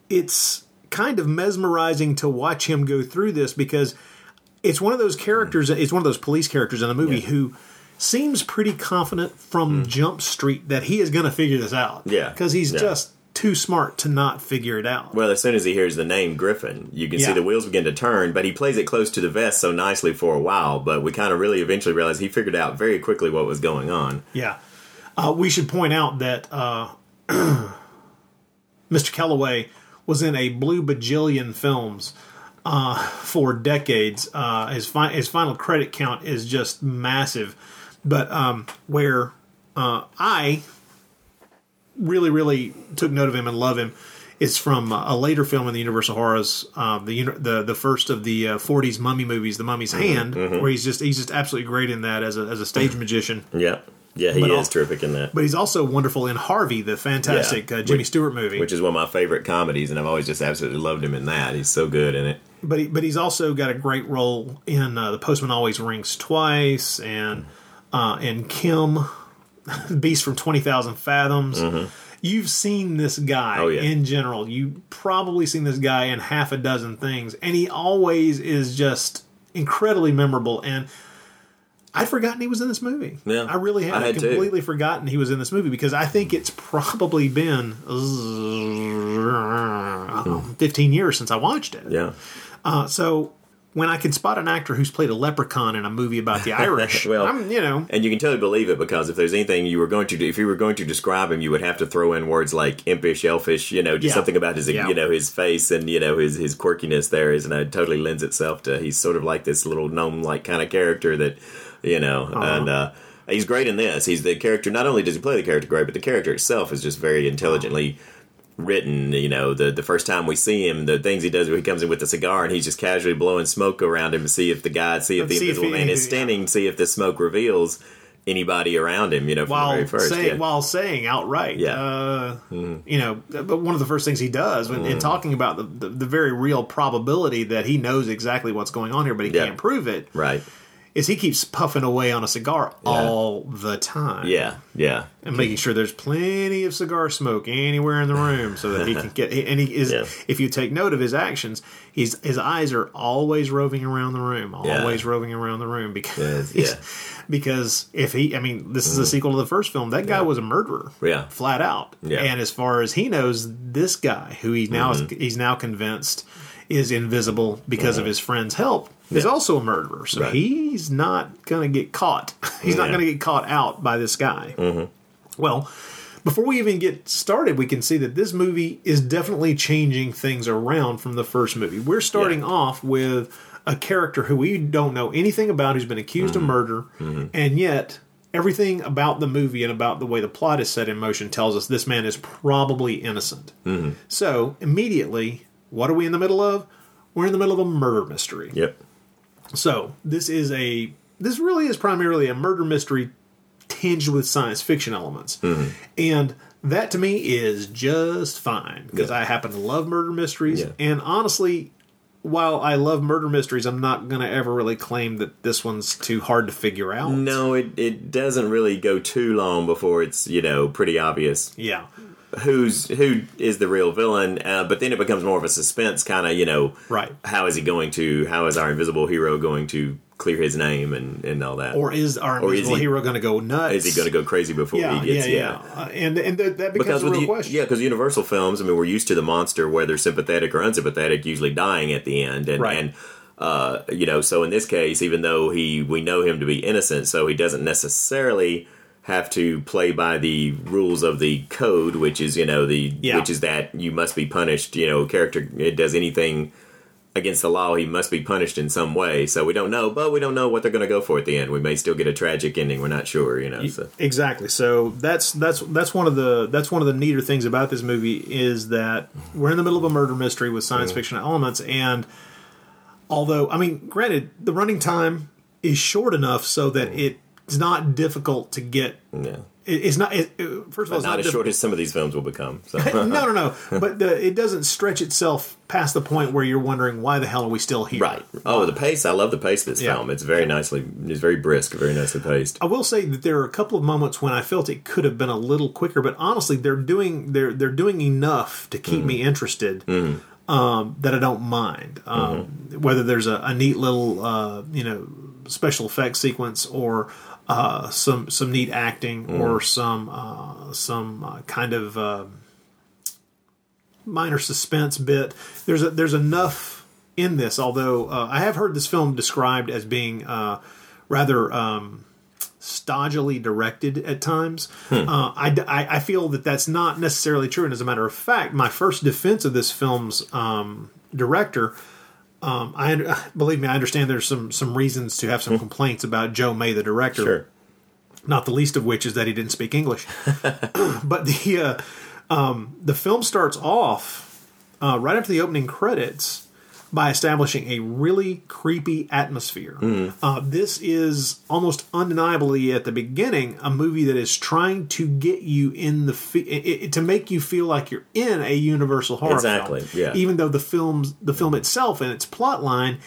it's kind of mesmerizing to watch him go through this because it's one of those characters. It's one of those police characters in the movie who seems pretty confident from Jump Street that he is going to figure this out. Yeah. because he's Yeah. just too smart to not figure it out. Well, as soon as he hears the name Griffin, you can see the wheels begin to turn, but he plays it close to the vest so nicely for a while, but we kind of really eventually realize he figured out very quickly what was going on. Yeah. Uh, we should point out that uh, Mr. Kellaway was in a blue bajillion films uh, for decades. Uh, his, fi- his final credit count is just massive. But um, where uh, I really, really took note of him and love him is from uh, a later film in the Universal Horrors, uh, the the the first of the uh, '40s mummy movies, The Mummy's Hand, mhm. where he's just he's just absolutely great in that as a as a stage magician. Yeah. Yeah, he But is al- terrific in that. But he's also wonderful in Harvey, the fantastic Yeah. uh, Jimmy Which- Stewart movie. Which is one of my favorite comedies, and I've always just absolutely loved him in that. He's so good in it. But he, but he's also got a great role in uh, The Postman Always Rings Twice and uh, and Kim, Beast from Twenty Thousand Fathoms. You've seen this guy Mm-hmm. Oh, yeah. in general. You probably seen this guy in half a dozen things, and he always is just incredibly memorable. And I'd forgotten he was in this movie. Yeah, I really had, I had too. completely forgotten he was in this movie because I think it's probably been uh, 15 years since I watched it. Yeah. Uh, so when I can spot an actor who's played a leprechaun in a movie about the Irish, well, I'm, you know, And you can totally believe it because if there's anything you were going to do, if you were going to describe him, you would have to throw in words like impish, elfish, you know, just Yeah. something about his, Yeah. you know, his face and you know his his quirkiness. There is, and it totally lends itself to. He's sort of like this little gnome like kind of character that, you know, Uh-huh. and uh, he's great in this. He's the character. Not only does he play the character great, but the character itself is just very intelligently. Written, you know, the the first time we see him, the things he does, when he comes in with a cigar and he's just casually blowing smoke around him to see if the guy, see if the See if invisible he- man is standing, see if the smoke reveals anybody around him, you know, from the while very first. saying yeah. while saying outright, Yeah. uh, Mhm. you know, but one of the first things he does when in Mhm. talking about the, the the very real probability that he knows exactly what's going on here, but he Yeah. can't prove it, Right. Is he keeps puffing away on a cigar all the time. Yeah. Yeah. and making sure there's plenty of cigar smoke anywhere in the room so that he can get and he is Yeah. if you take note of his actions he's his eyes are always roving around the room Yeah. always roving around the room because yeah. because if he i mean this is a Mhm. sequel to the first film that guy was a murderer Yeah. flat out Yeah. and as far as he knows this guy who he now Mhm. is, he's now convinced is invisible because of Mhm. his friend's help is Yeah. also a murderer so Right. he's not gonna get caught he's not gonna get caught out by this guy Mhm. well, before we even get started, we can see that this movie is definitely changing things around from the first movie. We're starting off with a character who we don't know anything about who's been accused Mm-hmm. of murder, and yet everything about the movie and about the way the plot is set in motion tells us this man is probably innocent. Mhm. So, immediately, what are we in the middle of? We're in the middle of a murder mystery. Yep. So, this is a this really is primarily a murder mystery tinged with science fiction elements. Mhm. And that to me is just fine because I happen to love murder mysteries. Yeah. And honestly, while I love murder mysteries, I'm not going to ever really claim that this one's too hard to figure out. No, it, it doesn't really go too long before it's, you know, pretty obvious. Yeah. Who's who is the real villain. Uh, but then it becomes more of a suspense kind of, you know, right? How is he going to? How is our invisible hero going to clear his name and and all that? Or is our Or is invisible he- hero going to go nuts? Is he going to go crazy before yeah, he gets? yeah, yeah, Uh, and and that, that becomes a real the- question. Yeah, because Universal films, I mean, we're used to the monster, whether sympathetic or unsympathetic, usually dying at the end, and Right. and uh, you know, so in this case, even though he we know him to be innocent, so he doesn't necessarily have to play by the rules of the code, which is you know the Yeah. which is that you must be punished. You know, character it does anything against the law, he must be punished in some way. So we don't know, but we don't know what they're going to go for at the end. We may still get a tragic ending. We're not sure. You know, so. Exactly. So that's that's that's one of the that's one of the neater things about this movie is that we're in the middle of a murder mystery with science Mhm. fiction elements, and although I mean, granted, the running time is short enough so that it's not difficult to get. Yeah. It, it's not. It, it- first of all, it's not as diff- short as some of these films will become. So. no, no, no. But the, it doesn't stretch itself past the point where you're wondering why the hell are we still here? Right. Oh, the pace! I love the pace of this Yeah. film. It's very nicely, it's very brisk, very nicely paced. I will say that there are a couple of moments when I felt it could have been a little quicker, but honestly, they're doing they're they're doing enough to keep me interested um, that I don't mind. Um, Whether there's a, a neat little uh, you know special effects sequence or uh, some some neat acting Mhm. or some uh, some uh, kind of um minor suspense bit. There's a, there's enough in this. Although uh, I have heard this film described as being uh, rather um, stodgily directed at times. Hmm. Uh, I, I I feel that that's not necessarily true. And as a matter of fact, my first defense of this film's um, director. Um, I believe me. I understand there's some some reasons to have some complaints about Joe May, the director. Hmm. Sure. Not the least of which is that he didn't speak English. but the uh, um, the film starts off uh, right after the opening credits by establishing a really creepy atmosphere. Mhm. Uh, this is almost undeniably at the beginning a movie that is trying to get you in the fe- i- i- to make you feel like you're in a Universal horror Exactly, film. yeah. Even though the film's the film itself and its plot line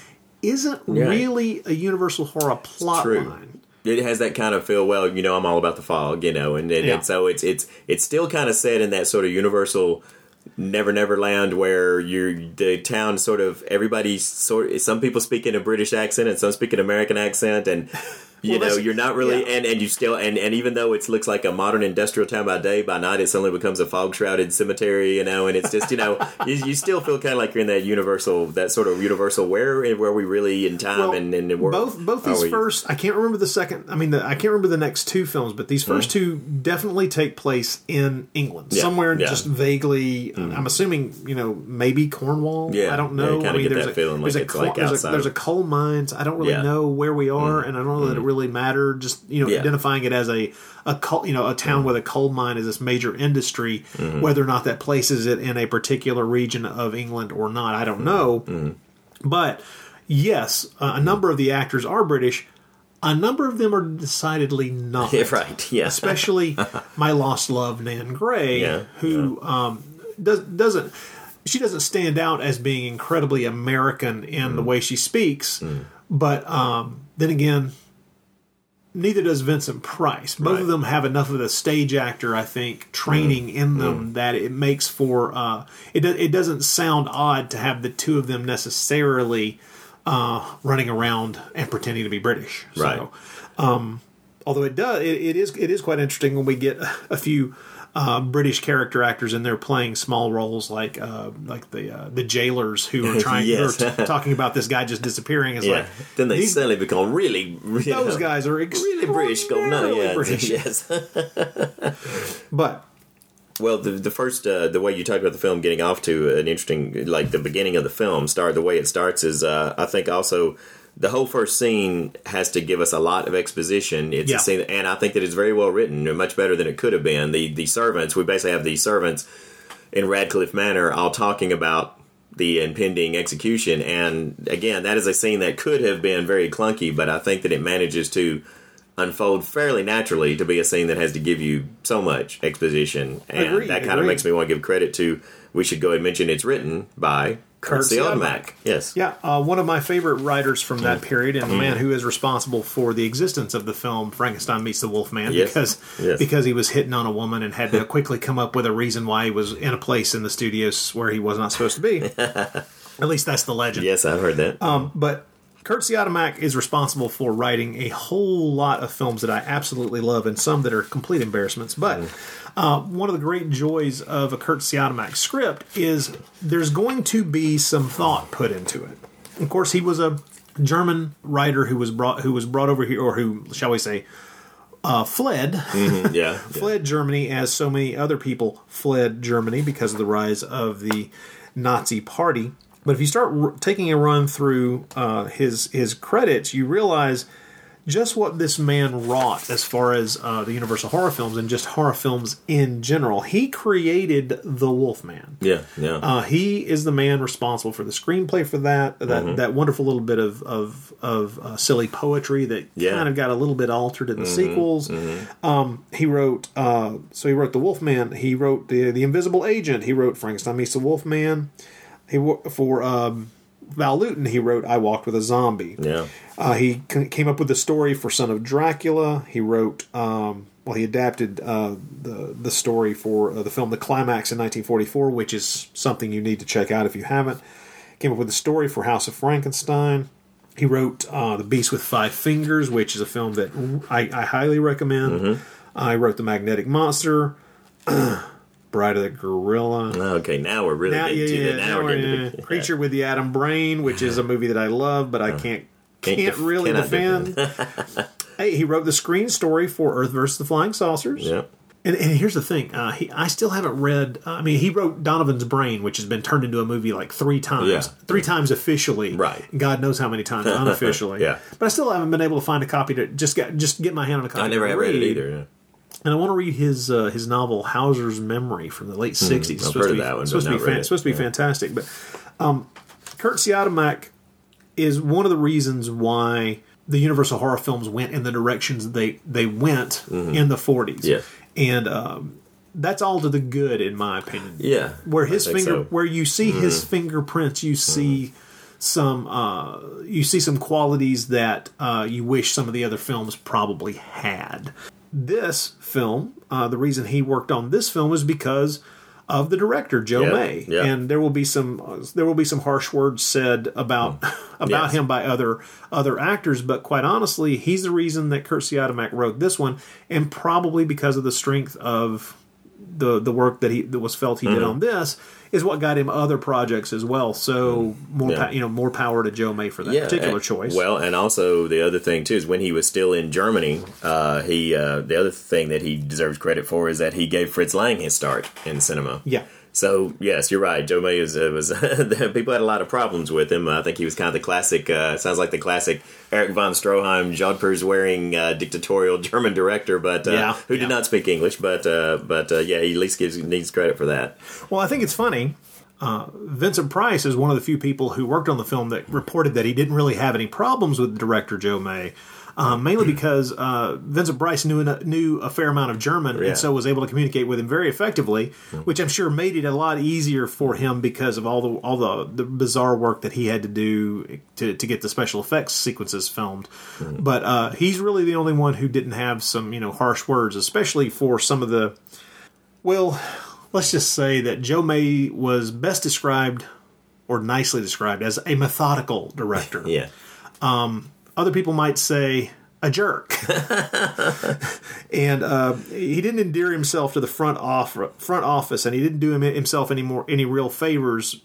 isn't Yeah. really a Universal horror plot line. It has that kind of feel. Well, you know, I'm all about the fog, you know, and, and, Yeah. and so it's it's it's still kind of set in that sort of universal. Never Never Land, where you're the town sort of everybody sort. Some people speak in a British accent and some speak an American accent, and you Well, know you're not really. And and you still and and even though it looks like a modern industrial town by day, by night it suddenly becomes a fog shrouded cemetery, you know. And it's just you know you, you still feel kind of like you're in that universal that sort of universal where where we really in time Well, and and the world. both both these we- first I can't remember the second I mean the, I can't remember the next two films but these 1st mm-hmm. two definitely take place in England Yeah, somewhere yeah. just vaguely mm-hmm. I'm assuming you know maybe Cornwall Yeah, I don't yeah, know I mean get there's that a, feeling there's like a, like, there's, a, there's a coal mines I don't really Yeah. know where we are mm-hmm. and I don't know that it really mattered just you know Yeah. identifying it as a a coal, you know a town with a coal mine is this major industry Mhm. whether or not that places it in a particular region of England or not I don't know but yes, a number of the actors are British. A number of them are decidedly not. Yeah, right, yeah. Especially my lost love, Nan Grey, Yeah, who Um, does, doesn't. She doesn't stand out as being incredibly American in the Mm. way she speaks, but um, then again, neither does Vincent Price. Both of them have enough of the stage actor, I think, training Mm. in them that it makes for uh, it. do- It doesn't sound odd to have the two of them necessarily uh, running around and pretending to be British. Right. So, um, although it does, it, it is it is quite interesting when we get a few. Uh, British character actors in there playing small roles like uh, like the uh, the jailers who are trying Yes. who are t- talking about this guy just disappearing. It's yeah. like then they these- suddenly become really, really those guys are really British. Go no, yeah, British. yes. but Well, the the first uh, the way you talked about the film getting off to an interesting like the beginning of the film start the way it starts is uh, I think also the whole first scene has to give us a lot of exposition. It's Yeah. a scene, and I think that it's very well written, and much better than it could have been. The the servants we basically have the servants in Radcliffe Manor all talking about the impending execution, and again that is a scene that could have been very clunky, but I think that it manages to unfold fairly naturally to be a scene that has to give you so much exposition and Agreed, that kind of makes me want to give credit to we should go ahead and mention it's written by Kurt Siodmak. Yes. Yeah, uh, one of my favorite writers from that period, and the Mm. man who is responsible for the existence of the film Frankenstein meets the Wolfman, Yes. because Yes. because he was hitting on a woman and had to quickly come up with a reason why he was in a place in the studios where he was not supposed to be. At least that's the legend. Yes, I've heard that. Um, but Kurt Siodmak is responsible for writing a whole lot of films that I absolutely love, and some that are complete embarrassments. But uh, one of the great joys of a Kurt Siodmak script is there's going to be some thought put into it. Of course, he was a German writer who was brought who was brought over here, or who shall we say, uh, fled. Mhm, yeah. fled Germany as so many other people fled Germany because of the rise of the Nazi Party. But if you start r- taking a run through uh, his his credits, you realize just what this man wrought as far as uh, the Universal horror films and just horror films in general. He created the Wolfman. Yeah, yeah. Uh, he is the man responsible for the screenplay for that. That Mhm. that wonderful little bit of of, of uh, silly poetry that Yeah. kind of got a little bit altered in the Mhm, sequels. mhm. Um, he wrote. Uh, so he wrote the Wolfman. He wrote the the Invisible Agent. He wrote Frankenstein meets the Wolfman. He for um, Val Lewton. He wrote I Walked with a Zombie. Yeah. Uh, he c- came up with the story for Son of Dracula. He wrote, um, well, he adapted uh, the the story for uh, the film The Climax in 1944, which is something you need to check out if you haven't. Came up with the story for House of Frankenstein. He wrote uh, The Beast with Five Fingers, which is a film that I, I highly recommend. Mhm. I wrote The Magnetic Monster, Bride of the Gorilla. Okay, now we're really Now, getting yeah, to yeah, the now, now we're we're getting in to the Creature with the Atom Brain, which is a movie that I love, but I can't Can't can't, def- really defend. hey, he wrote the screen story for Earth versus the Flying Saucers. Yeah. And, and here's the thing: uh, he, I still haven't read. I mean, he wrote Donovan's Brain, which has been turned into a movie like three times, Yeah. three times officially. Right. God knows how many times unofficially. Yeah. But I still haven't been able to find a copy to just get just get my hand on a copy. I never have read it either. And I want to read his uh, his novel Hauser's Memory from the late Hmm, '60s. I've Supposed heard of be- that one, Supposed to be fan- supposed to be Yeah. fantastic. But um, Kurt is one of the reasons why the Universal horror films went in the directions they they went Mhm. in the '40s. Yeah. and um, that's all to the good, in my opinion. Yeah, where his finger, so. where you see his Mhm. fingerprints, you see some uh, you see some qualities that uh, you wish some of the other films probably had. This film, uh, the reason he worked on this film is because of the director Joe May, and there will be some uh, there will be some harsh words said about about Mm. Yes. him by other other actors, but quite honestly, he's the reason that Kurt Siodmak wrote this one, and probably because of the strength of the the work that he that was felt he did Mhm. on this is what got him other projects as well. So more Mm. Yeah. pa- you know more power to Joe May for that particular and- choice. Well, and also the other thing too is when he was still in Germany, uh, he uh, the other thing that he deserves credit for is that he gave Fritz Lang his start in cinema. Yeah. So yes, you're right. Joe May uh, was people had a lot of problems with him. I think he was kind of the classic. Uh, sounds like the classic Eric von Stroheim, jodhpurs wearing uh, dictatorial German director, but uh, Yeah, who did not speak English. But uh, but uh, yeah, he at least gives needs credit for that. Well, I think it's funny. Uh, Vincent Price is one of the few people who worked on the film that reported that he didn't really have any problems with director Joe May, um, mainly because uh, Vincent Price knew a, knew a fair amount of German Yeah. and so was able to communicate with him very effectively, which I'm sure made it a lot easier for him because of all the all the, the bizarre work that he had to do to, to get the special effects sequences filmed. But uh, he's really the only one who didn't have some you know harsh words, especially for some of the well, let's just say that Joe May was best described or nicely described as a methodical director. yeah. Um, other people might say a jerk. and uh, he didn't endear himself to the front off front office, and he didn't do him, himself any more any real favors,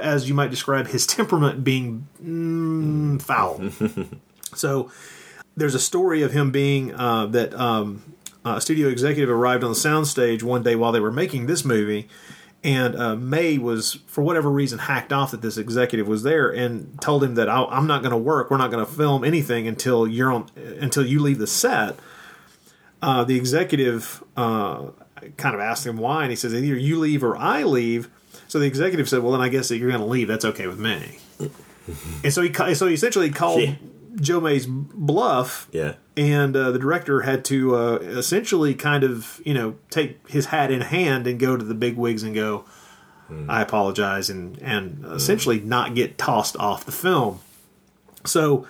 as you might describe his temperament being mm, foul. so there's a story of him being uh, that um, a studio executive arrived on the soundstage one day while they were making this movie, and uh, May was for whatever reason hacked off that this executive was there and told him that "I'll- I'm not going to work. We're not going to film anything until you're on until you leave the set. Uh, the executive uh, kind of asked him why, and he says either you leave or I leave. So the executive said, "Well, then I guess that you're going to leave. That's okay with me." and so he so he essentially called. Joe May's bluff Yeah. and uh, the director had to uh, essentially kind of you know take his hat in hand and go to the big wigs and go I apologize, and and essentially not get tossed off the film. So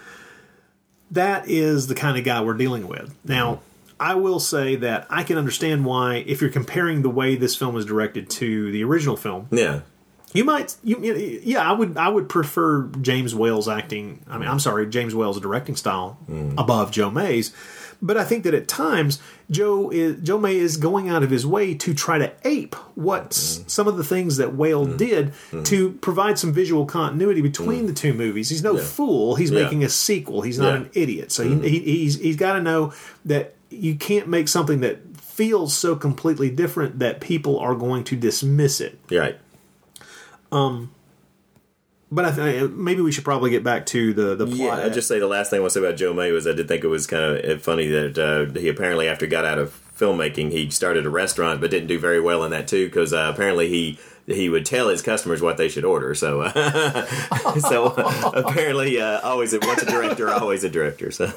that is the kind of guy we're dealing with. Now, I will say that I can understand why, if you're comparing the way this film was directed to the original film, Yeah. You might, you, yeah, I would, I would prefer James Whale's acting. I mean, I'm sorry, James Whale's directing style mm. above Joe May's. But I think that at times Joe is Joe May is going out of his way to try to ape what s mm. some of the things that Whale mm. did to provide some visual continuity between the two movies. He's no fool. He's Yeah. making a sequel. He's not Yeah. an idiot. So he, mm-hmm. he, he's he's got to know that you can't make something that feels so completely different that people are going to dismiss it. Right. Um, but I th- maybe we should probably get back to the the plot. Yeah. I'd just say the last thing I want to say about Joe May was I did think it was kind of funny that uh, he apparently, after he got out of filmmaking, he started a restaurant, but didn't do very well in that too, because uh, apparently he he would tell his customers what they should order. So, uh, so apparently, uh, always once a director, always a director. So,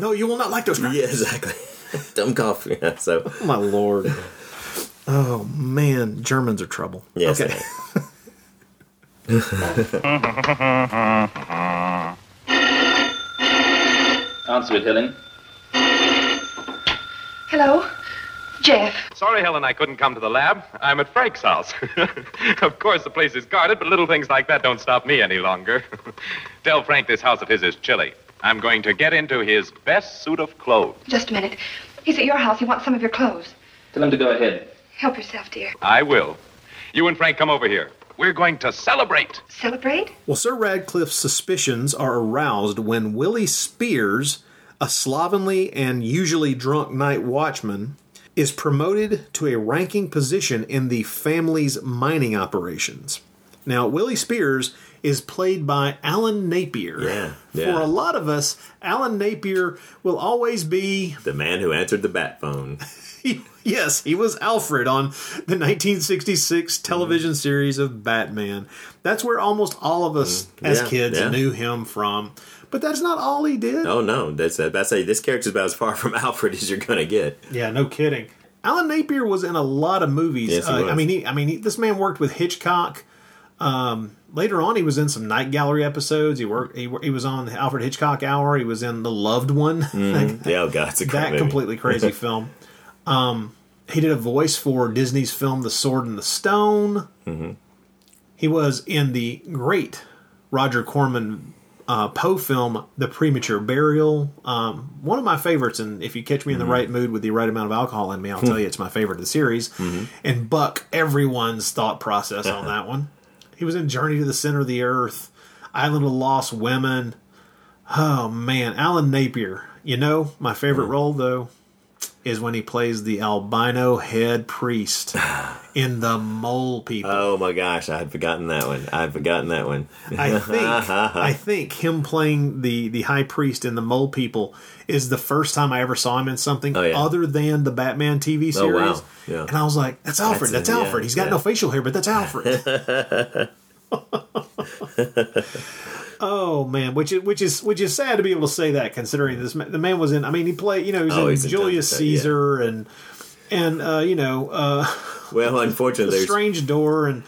no, you will not like those. Yeah, exactly. Dumb coffee. Yeah, so, Oh, my lord. Oh man, Germans are trouble. Yes, okay. Answer it, Helen. Hello? Jeff. Sorry, Helen, I couldn't come to the lab. I'm at Frank's house. of course, the place is guarded, but little things like that don't stop me any longer. Tell Frank this house of his is chilly. I'm going to get into his best suit of clothes. Just a minute. He's at your house. He wants some of your clothes. Tell him to go ahead. Help yourself, dear. I will. You and Frank come over here. We're going to celebrate. Celebrate? Well, Sir Radcliffe's suspicions are aroused when Willie Spears, a slovenly and usually drunk night watchman, is promoted to a ranking position in the family's mining operations. Now, Willie Spears is played by Alan Napier. Yeah, For a lot of us, Alan Napier will always be the man who answered the bat phone. yes, he was Alfred on the 1966 television series of Batman. That's where almost all of us as Mm. Yeah, kids yeah. knew him from. But that's not all he did. Oh no, that's uh, that's a, this character's about as far from Alfred as you're gonna get. Yeah, no kidding. Alan Napier was in a lot of movies. Yes, Uh. I mean, he, I mean, he, this man worked with Hitchcock. Um, later on, he was in some Night Gallery episodes. He worked. He, he was on the Alfred Hitchcock Hour. He was in The Loved One. Mhm. yeah, oh god, it's a great that movie. completely crazy film. Um, he did a voice for Disney's film The Sword and the Stone. Mm-hmm. He was in the great Roger Corman uh, Poe film, The Premature Burial. Um, one of my favorites, and if you catch me in the Mhm. right mood with the right amount of alcohol in me, I'll tell you it's my favorite of the series. Mhm. And buck everyone's thought process on that one. He was in Journey to the Center of the Earth, Island of Lost Women. Oh man, Alan Napier. You know, my favorite role though is when he plays the albino head priest in the Mole People. Oh my gosh, I had forgotten that one. I had forgotten that one. I think I think him playing the the high priest in the Mole People is the first time I ever saw him in something Oh, yeah. other than the Batman TV series. Oh, wow. Yeah. And I was like, "That's Alfred. That's That's, him, yeah, Alfred. He's got yeah. no facial hair, but that's Alfred." oh man, which is which is which is sad to be able to say that considering this ma- the man was in. I mean, he played. You know, he was Oh, in Julius tons yeah. Caesar and and uh, you know. Uh, well, unfortunately, the Strange Door and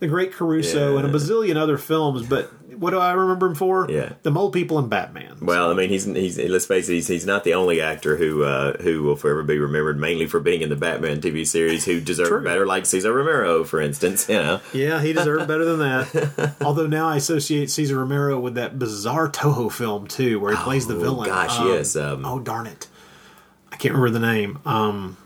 The Great Caruso and a bazillion other films. But what do I remember him for? Yeah. The Mole People and Batman. Well, I mean, he's he's let's face it, he's, he's not the only actor who uh, who will forever be remembered mainly for being in the Batman TV series who deserved better, like Cesar Romero, for instance. You know, Yeah, he deserved better than that. Although now I associate Cesar Romero with that bizarre Toho film too, where he plays the Oh, villain. gosh, Um, yes, um, oh darn it, I can't remember the name. Um,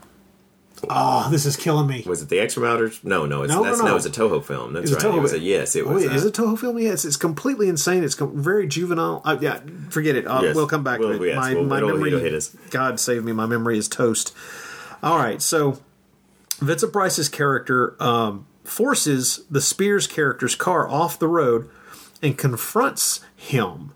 oh, this is killing me. was it the Extra Milders? No, no, it's No, no, that's, no. no, it's a Toho film. That's Is it right. Toho? It was a yes. It Oh, was. wait, is uh, it Toho film? Yeah, it's, it's completely insane. It's com- very juvenile. Uh, yeah, forget it. Uh, Yes. We'll come back We'll- to it. yes, my we'll- my it'll- memory. it'll. God save me. My memory is toast. All right, so Vincent Price's character um, forces the Spears character's car off the road and confronts him.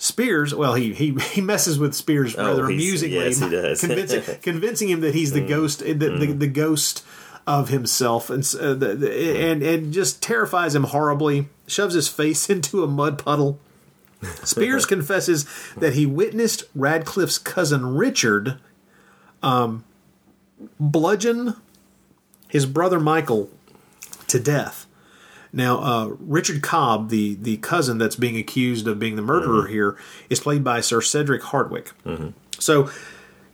Spears, well, he he, he messes with Spears Oh, rather he's- amusingly, yes, he does. convincing convincing him that he's the mm. ghost, eh, the, the, mm. the ghost of himself, and uh, the, the, eh, mm. and and just terrifies him horribly. Shoves his face into a mud puddle. Spears confesses that he witnessed Radcliffe's cousin Richard um, bludgeon his brother Michael to death. Now, uh, Richard Cobb, the the cousin that's being accused of being the murderer here, is played by Sir Cedric Hardwicke. So,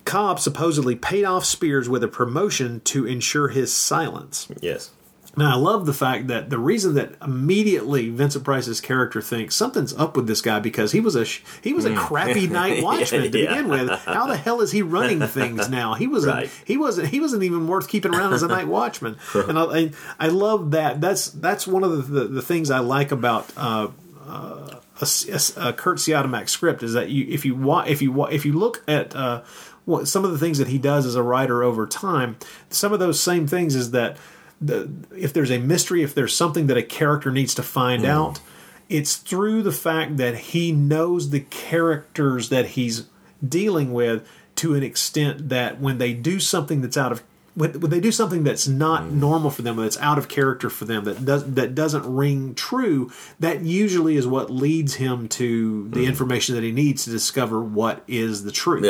Cobb supposedly paid off Spears with a promotion to ensure his silence. Yes. Now, I love the fact that the reason that immediately Vincent Price's character thinks something's up with this guy because he was a he was a Mm. crappy night watchman to Yeah. begin with. How the hell is he running things now? He was Right. he wasn't he wasn't even worth keeping around as a night watchman. and I, I I love that. That's that's one of the the, the things I like about. Uh, uh, a, a, a Kurt script is that you if you wa- if you wa- if you look at uh, what some of the things that he does as a writer over time, some of those same things is that the if there's a mystery, if there's something that a character needs to find Mm. out, it's through the fact that he knows the characters that he's dealing with to an extent that when they do something that's out of when, when they do something that's not Mm. normal for them, that's out of character for them, that does that doesn't ring true, that usually is what leads him to the information that he needs to discover what is the truth. Mm.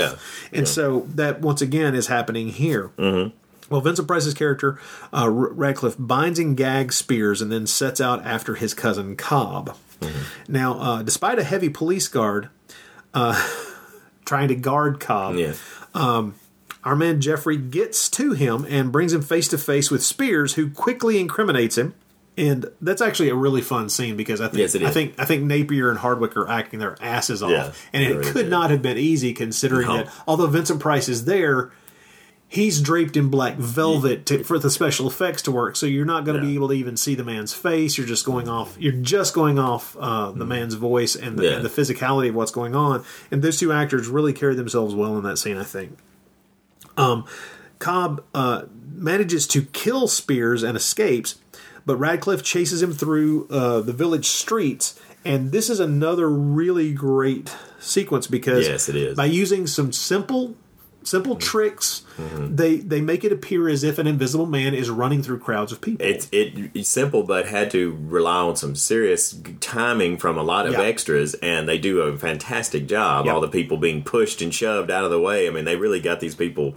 Yeah. And so that once again is happening here. Mm-hmm. Well, Vincent Price's character, uh, Radcliffe, binds and gags Spears and then sets out after his cousin Cobb. Now, uh, despite a heavy police guard uh, trying to guard Cobb, um, our man Geoffrey gets to him and brings him face to face with Spears, who quickly incriminates him. And that's actually a really fun scene because I think Yes, I think I think Napier and Hardwicke are acting their asses off, Yeah, and it could did. not have been easy considering No. that although Vincent Price is there, he's draped in black velvet to, for the special effects to work. So you're not going to be able to even see the man's face. You're just going off. You're just going off uh, the man's voice and the. Yeah. and the physicality of what's going on. And those two actors really carry themselves well in that scene. I think. Um, Cobb uh, manages to kill Spears and escapes, but Radcliffe chases him through uh, the village streets. And this is another really great sequence because Yes, it is. by using some simple simple tricks they they make it appear as if an invisible man is running through crowds of people It's it it's simple, but had to rely on some serious timing from a lot of Yeah. extras, and they do a fantastic job. All the people being pushed and shoved out of the way. I mean, they really got these people.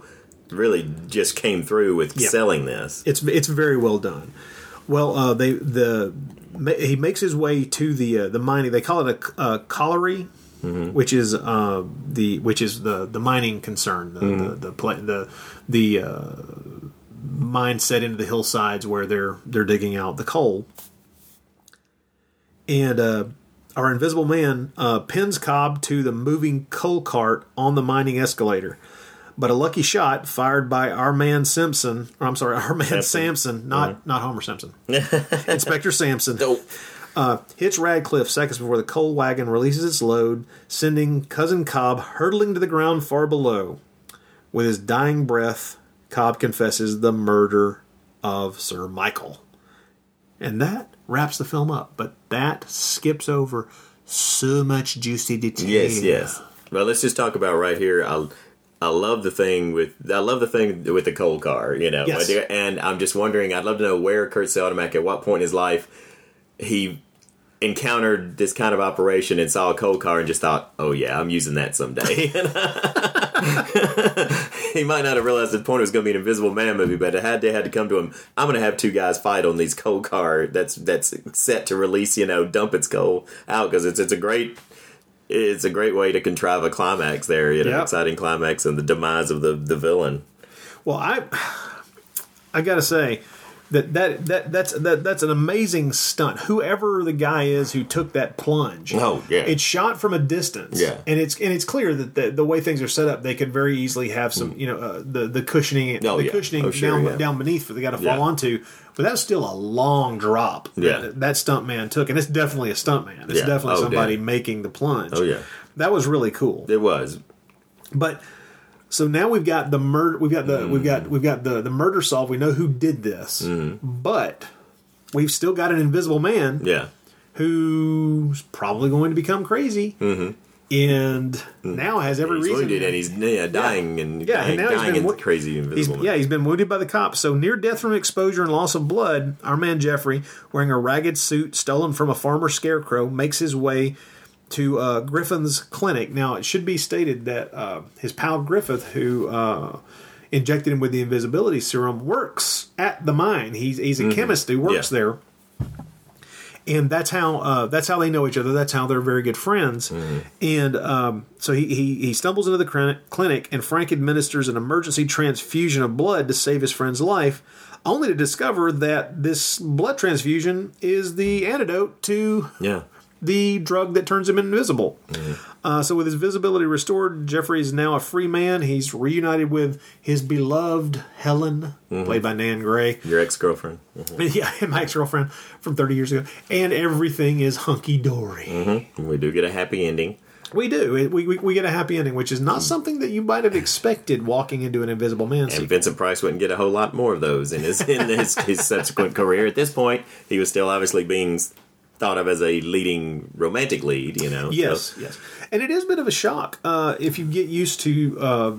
Really, just came through with selling this. it's it's very well done well uh, they the he makes his way to the uh, the mining they call it a, a colliery which is uh, the which is the the mining concern the the the pla the, the uh, mine set into the hillsides where they're they're digging out the coal. And uh, our invisible man uh, pins Cobb to the moving coal cart on the mining escalator. But a lucky shot fired by our man Simpson, or I'm sorry, our man Simpson. Samson, not not Homer Simpson, Inspector Sampson, uh, hits Radcliffe seconds before the coal wagon releases its load, sending cousin Cobb hurtling to the ground far below. With his dying breath, Cobb confesses the murder of Sir Michael. And that wraps the film up, but that skips over so much juicy detail. Yes, yes. Well, let's just talk about right here. I I love the thing with I love the thing with the coal car. You know, Yes. and I'm just wondering. I'd love to know where Kurt Siodmak at what point in his life he encountered this kind of operation and saw a coal car and just thought, "Oh yeah, I'm using that someday." Uh, he might not have realized the point it was going to be an Invisible Man movie, but it had to had to come to him. I'm going to have two guys fight on these coal car that's that's set to release, you know, dump its coal out because it's it's a great it's a great way to contrive a climax there, you know, Yep. exciting climax and the demise of the the villain. Well, I I gotta say that that that that's that that's an amazing stunt. Whoever the guy is who took that plunge, Oh, yeah. it's shot from a distance, Yeah. and it's and it's clear that the, the way things are set up, they could very easily have some, you know, uh, the the cushioning, Oh, the yeah. cushioning Oh, sure, down yeah. down beneath for they got to fall Yeah. onto. But that's still a long drop. Yeah. that, that stunt man took, and it's definitely a stunt man. It's definitely Oh, somebody making the plunge. Oh yeah, that was really cool. it was. But so now we've got the murder. We've got the hmm. we've got we've got the the murder solved. We know who did this, hmm. but we've still got an invisible man Yeah. who's probably going to become crazy, Mm-hmm. and hmm. now has every he's reason. wounded and he's yeah, dying and Yeah, and dying, now he's dying been in wo- crazy He's, invisible. Man. yeah, he's been wounded by the cops. So near death from exposure and loss of blood, our man Geoffrey, wearing a ragged suit stolen from a farmer scarecrow, makes his way to uh, Griffin's clinic. Now, it should be stated that uh, his pal Griffith, who uh, injected him with the invisibility serum, works at the mine. He's he's a Mhm. chemist who works Yeah. there, and that's how uh, that's how they know each other. That's how they're very good friends. And um, so he, he he stumbles into the clinic, and Frank administers an emergency transfusion of blood to save his friend's life, only to discover that this blood transfusion is the antidote to Yeah. The drug that turns him invisible. Uh, so, with his visibility restored, Geoffrey is now a free man. He's reunited with his beloved Helen, Mhm. played by Nan Grey. Your ex girlfriend. Yeah, my ex girlfriend from 30 years ago. And everything is hunky dory. hmm We do get a happy ending. We do. We, we, we get a happy ending, which is not something that you might have expected walking into an Invisible Man And Vincent Price wouldn't get a whole lot more of those in his in his, his subsequent career. At this point, he was still obviously being thought of as a leading romantic lead. You know. Yes, So- yes. And it is a bit of a shock uh, if you get used to uh,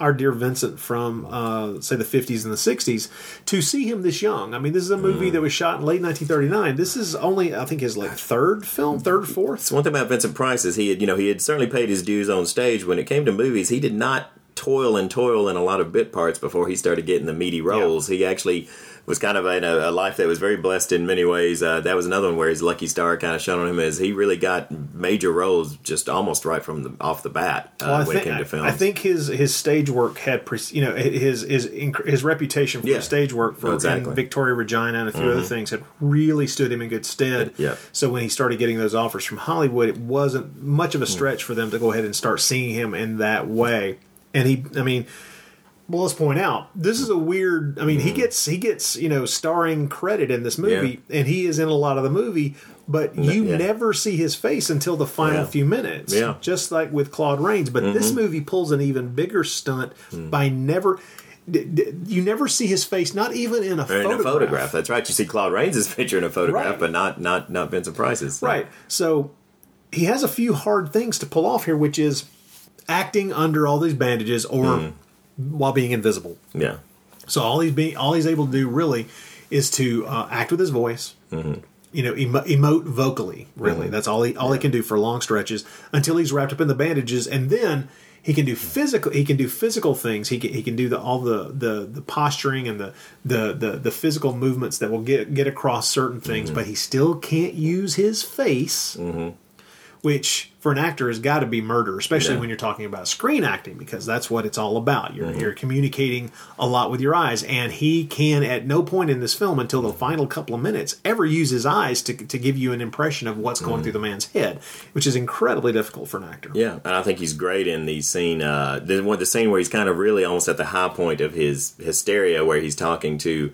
our dear Vincent from, uh, say, the 50s and the 60s, to see him this young. I mean, this is a movie Mm. that was shot in late 1939. This is only, I think, his like third film, third, fourth. So one thing about Vincent Price is he had, you know, he had certainly paid his dues on stage. When it came to movies, he did not toil and toil in a lot of bit parts before he started getting the meaty roles. He actually was kind of in a, a life that was very blessed in many ways. Uh, that was another one where his lucky star kind of shone on him as he really got major roles just almost right from the off the bat uh, Well, I when it think, came to. I think his his stage work had, pre- you know, his his his reputation for Yeah. stage work for Exactly. Victoria Regina and a few Mhm. other things had really stood him in good stead. Yeah. So when he started getting those offers from Hollywood, it wasn't much of a stretch for them to go ahead and start seeing him in that way. And he, I mean, well, let's point out this is a weird. I mean, he gets he gets you know starring credit in this movie, and he is in a lot of the movie, but you yeah. never see his face until the final Yeah. few minutes. Yeah. just like with Claude Rains. But this Mhm. movie pulls an even bigger stunt Hmm. by never. d- d- You never see his face, not even in a in photograph. a photograph. That's right. You see Claude Rains' picture in a photograph, Right. but not not not Vincent Price's. So. Right. So he has a few hard things to pull off here, which is acting under all these bandages or Mhm. While being invisible. Yeah. So all he's being all he's able to do really is to uh, act with his voice. Mhm. You know, emo- emote vocally. Really, Mhm. that's all he all he can do for long stretches until he's wrapped up in the bandages, and then he can do physical. He can do physical things. He can he can do the all the the, the posturing and the, the the the physical movements that will get get across certain things, Mm-hmm. but he still can't use his face which for an actor has got to be murder, especially Yeah. when you're talking about screen acting, because that's what it's all about. You're, Mhm. you're communicating a lot with your eyes, and he can at no point in this film until the final couple of minutes ever use his eyes to, to give you an impression of what's going Mhm. through the man's head, which is incredibly difficult for an actor. Yeah, and I think he's great in the scene. Uh, the one, the scene where he's kind of really almost at the high point of his hysteria, where he's talking to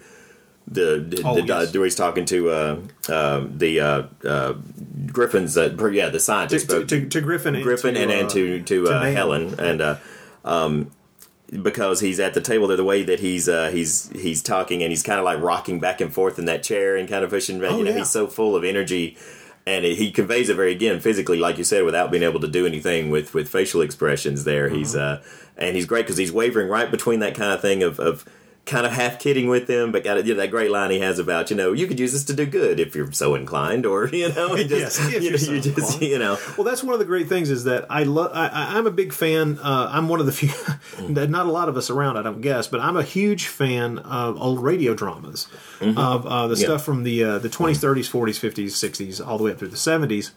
the, the, Oh, the yes. where he's talking to uh, uh, the uh, uh, Griffin's, uh, yeah, the scientist, To, to, to Griffin, and Griffin, to, and, uh, and to to, uh, Nate. Helen, and uh, um, because he's at the table there, the way that he's uh, he's he's talking, and he's kind of like rocking back and forth in that chair, and kind of pushing. back. Oh, you know, yeah. he's so full of energy. And it, he conveys it very again physically, like you said, without being able to do anything with, with facial expressions. There, he's Uh-huh. uh, and he's great because he's wavering right between that kind of thing of, of kind of half kidding with them, but got you know, that great line he has about you know you could use this to do good if you're so inclined, or you know, just, Yes, you, know, so you just inclined. you know, Well, that's one of the great things is that I love. I, I'm a big fan. Uh, I'm one of the few. not a lot of us around, I don't guess, but I'm a huge fan of old radio dramas, Mhm. of uh, the Yeah. stuff from the uh, the 20s, 30s, 40s, 50s, 60s, all the way up through the 70s.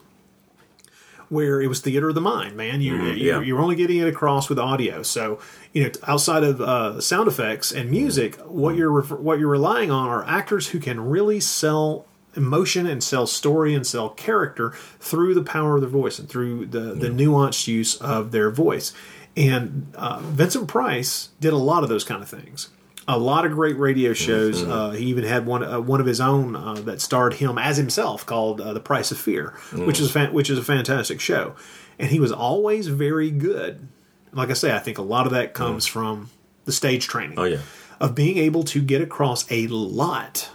Where it was theater of the mind, man. You, you yeah. you're only getting it across with audio. So you know, outside of uh, sound effects and music, what you're what you're relying on are actors who can really sell emotion and sell story and sell character through the power of their voice and through the the nuanced use of their voice. And uh, Vincent Price did a lot of those kind of things. A lot of great radio shows. Uh, he even had one uh, one of his own uh, that starred him as himself, called uh, "The Price of Fear," which is fan- which is a fantastic show. And he was always very good. Like I say, I think a lot of that comes from the stage training oh yeah, of being able to get across a lot.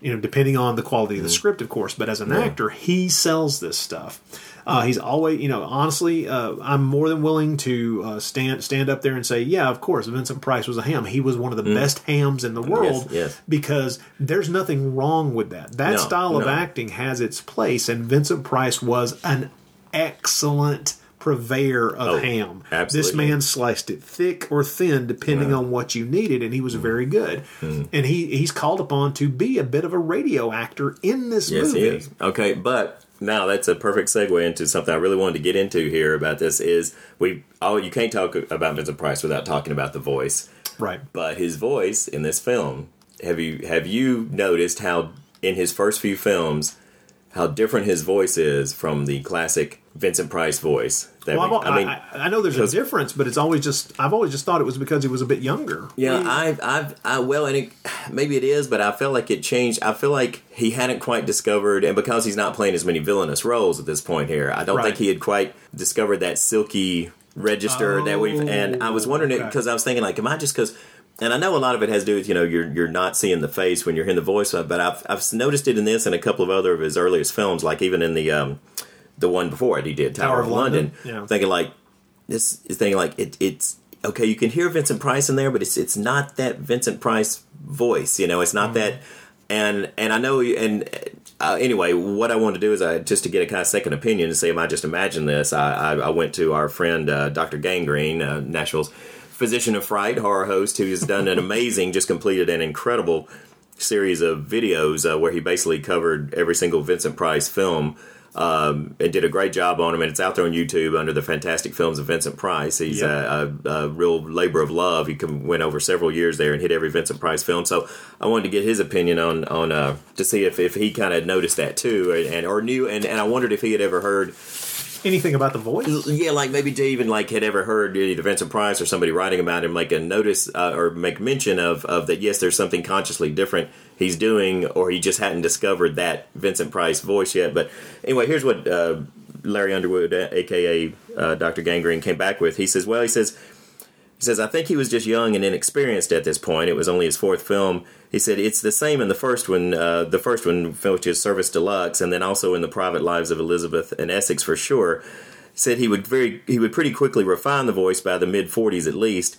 You know, depending on the quality of the script, of course. But as an Yeah. actor, he sells this stuff. Uh, he's always, you know, honestly, uh, I'm more than willing to uh, stand stand up there and say, yeah, of course, Vincent Price was a ham. He was one of the Mm. best hams in the world yes. because there's nothing wrong with that. That No, style of no. acting has its place, and Vincent Price was an excellent purveyor of Oh, ham. absolutely. This man sliced it thick or thin, depending on what you needed, and he was very good. Mm. And he he's called upon to be a bit of a radio actor in this Yes, movie. he is. Okay, but now that's a perfect segue into something I really wanted to get into here about this is we oh you can't talk about Vincent Price without talking about the voice. Right. But his voice in this film, have you have you noticed how in his first few films how different his voice is from the classic Vincent Price voice? Well, we- I've- I, I, I know there's a difference, but it's always just I've always just thought it was because he was a bit younger. Yeah, I've, I've, I well, and it, maybe it is, but I feel like it changed. I feel like he hadn't quite discovered, and because he's not playing as many villainous roles at this point here, I don't Right. think he had quite discovered that silky register that we've. And I was wondering it because I was thinking, like, am I just because? And I know a lot of it has to do with you know you're you're not seeing the face when you're hearing the voice, but I've I've noticed it in this and a couple of other of his earliest films, like even in the um the one before it he did Tower, of London. Yeah. Thinking like this is thinking like it, it's okay. You can hear Vincent Price in there, but it's it's not that Vincent Price voice. You know, it's not that. And and I know and. Uh, anyway, what I wanted to do is I just to get a kind of second opinion to say, am I just imagine this? I, I, I went to our friend uh, Dr. Gangrene, uh, Nashville's physician of fright, horror host, who's done an amazing, just completed an incredible series of videos uh, where he basically covered every single Vincent Price film um, and did a great job on him. And it's out there on YouTube under the Fantastic Films of Vincent Price. He's a, a, a real labor of love. He come, went over several years there and hit every Vincent Price film. So I wanted to get his opinion on on uh, to see if, if he kind of noticed that too, and or knew. And, and I wondered if he had ever heard Anything about the voice? yeah, like maybe to even like had ever heard either Vincent Price or somebody writing about him, like a notice uh, or make mention of of that. Yes, there's something consciously different he's doing, or he just hadn't discovered that Vincent Price voice yet. But anyway, here's what uh, Larry Underwood, uh, aka uh, Doctor Gangrene, came back with. He says, "Well, he says." He says, I think he was just young and inexperienced at this point. It was only his fourth film. He said, it's the same in the first one, uh, the first one, which is Service de Luxe, and then also in The Private Lives of Elizabeth and Essex for sure. He said he would very, he would pretty quickly refine the voice by the mid 40s at least,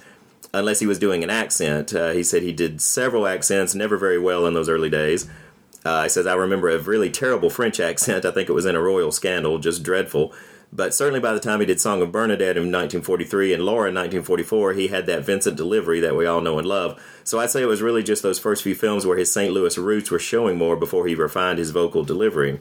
unless he was doing an accent. Uh, he said he did several accents, never very well in those early days. Uh, he says, I remember a really terrible French accent. I think it was in a royal scandal, just dreadful. But certainly by the time he did Song of Bernadette in 1943 and Laura in 1944, he had that Vincent delivery that we all know and love. So I'd say it was really just those first few films where his St. Louis roots were showing more before he refined his vocal delivery.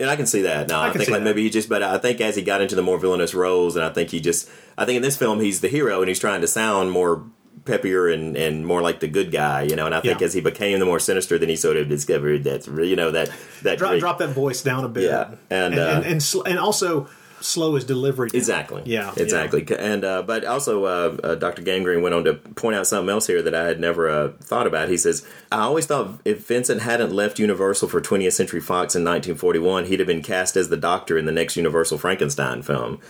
And I can see that. Now I I, think like that. maybe he just, but I think as he got into the more villainous roles, and I think he just, I think in this film he's the hero and he's trying to sound more peppier and, and more like the good guy, you know. And I think Yeah. as he became the more sinister, then he sort of discovered that you know that that Drop, drop that voice down a bit. Yeah, and, and uh, and, and, and also slow his delivery. down. Exactly. Yeah. Exactly. And uh, but also, uh, uh, Dr. Gangrene went on to point out something else here that I had never uh, thought about. He says, "I always thought if Vincent hadn't left Universal for 20th Century Fox in 1941, he'd have been cast as the Doctor in the next Universal Frankenstein film."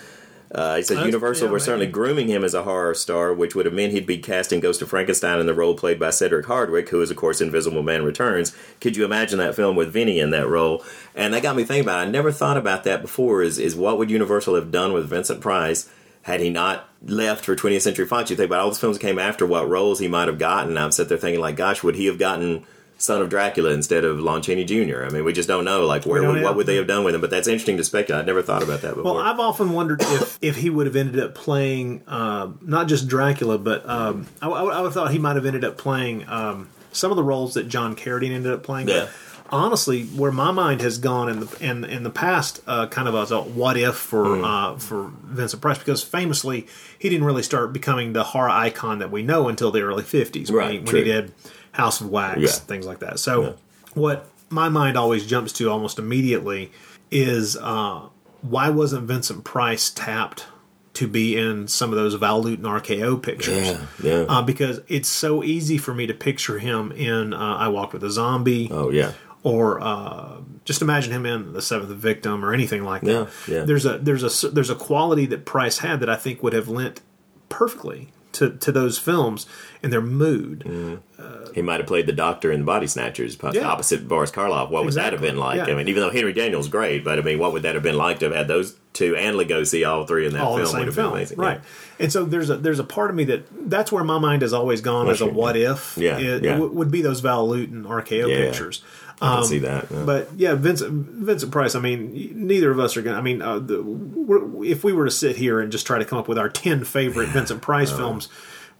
Uh, he said Universal yeah, were maybe. certainly grooming him as a horror star, which would have meant he'd be casting Ghost of Frankenstein in the role played by Cedric Hardwicke, who is, of course, Invisible Man Returns. Could you imagine that film with Vinny in that role? And that got me thinking about it. I never thought about that before is, is what would Universal have done with Vincent Price had he not left for 20th Century Fox? You think about all those films that came after, what roles he might have gotten. I'm sitting there thinking, like, gosh, would he have gotten Son of Dracula instead of Lon Chaney Jr.? I mean, we just don't know. Like, where would, what would they have done with him? But that's interesting to speculate. I'd never thought about that before. Well, I've often wondered if, if he would have ended up playing um, not just Dracula, but um, I, I, would- I would have thought he might have ended up playing um, some of the roles that John Carradine ended up playing. Yeah. Honestly, where my mind has gone in the in, in the past, uh, kind of as a what if for Hmm. uh, for Vincent Price, because famously he didn't really start becoming the horror icon that we know until the early fifties, when, Right, he, when he did House of Wax, Yeah. things like that. So, what my mind always jumps to almost immediately is uh, why wasn't Vincent Price tapped to be in some of those Val Lewton RKO pictures? Yeah, yeah. Uh, because it's so easy for me to picture him in uh, I Walked with a Zombie. Oh yeah. Or uh, just imagine him in The Seventh Victim or anything like that. Yeah, yeah. There's a there's a there's a quality that Price had that I think would have lent perfectly to, to those films and their mood. He might have played the Doctor in the Body Snatchers, Yeah. opposite Boris Karloff. What would that have been like? Yeah. I mean, even though Henry Daniell's great, but I mean, what would that have been like to have had those two and Lugosi all three in that all film? the same would have been film, amazing. right? And so there's a there's a part of me that that's where my mind has always gone as a what if. Yeah, it, yeah. would be those Val Lewton RKO Yeah. pictures. I can see that. yeah. But yeah, Vincent Vincent Price. I mean, neither of us are gonna. I mean, uh, the, we're, if we were to sit here and just try to come up with our ten favorite Vincent Price films,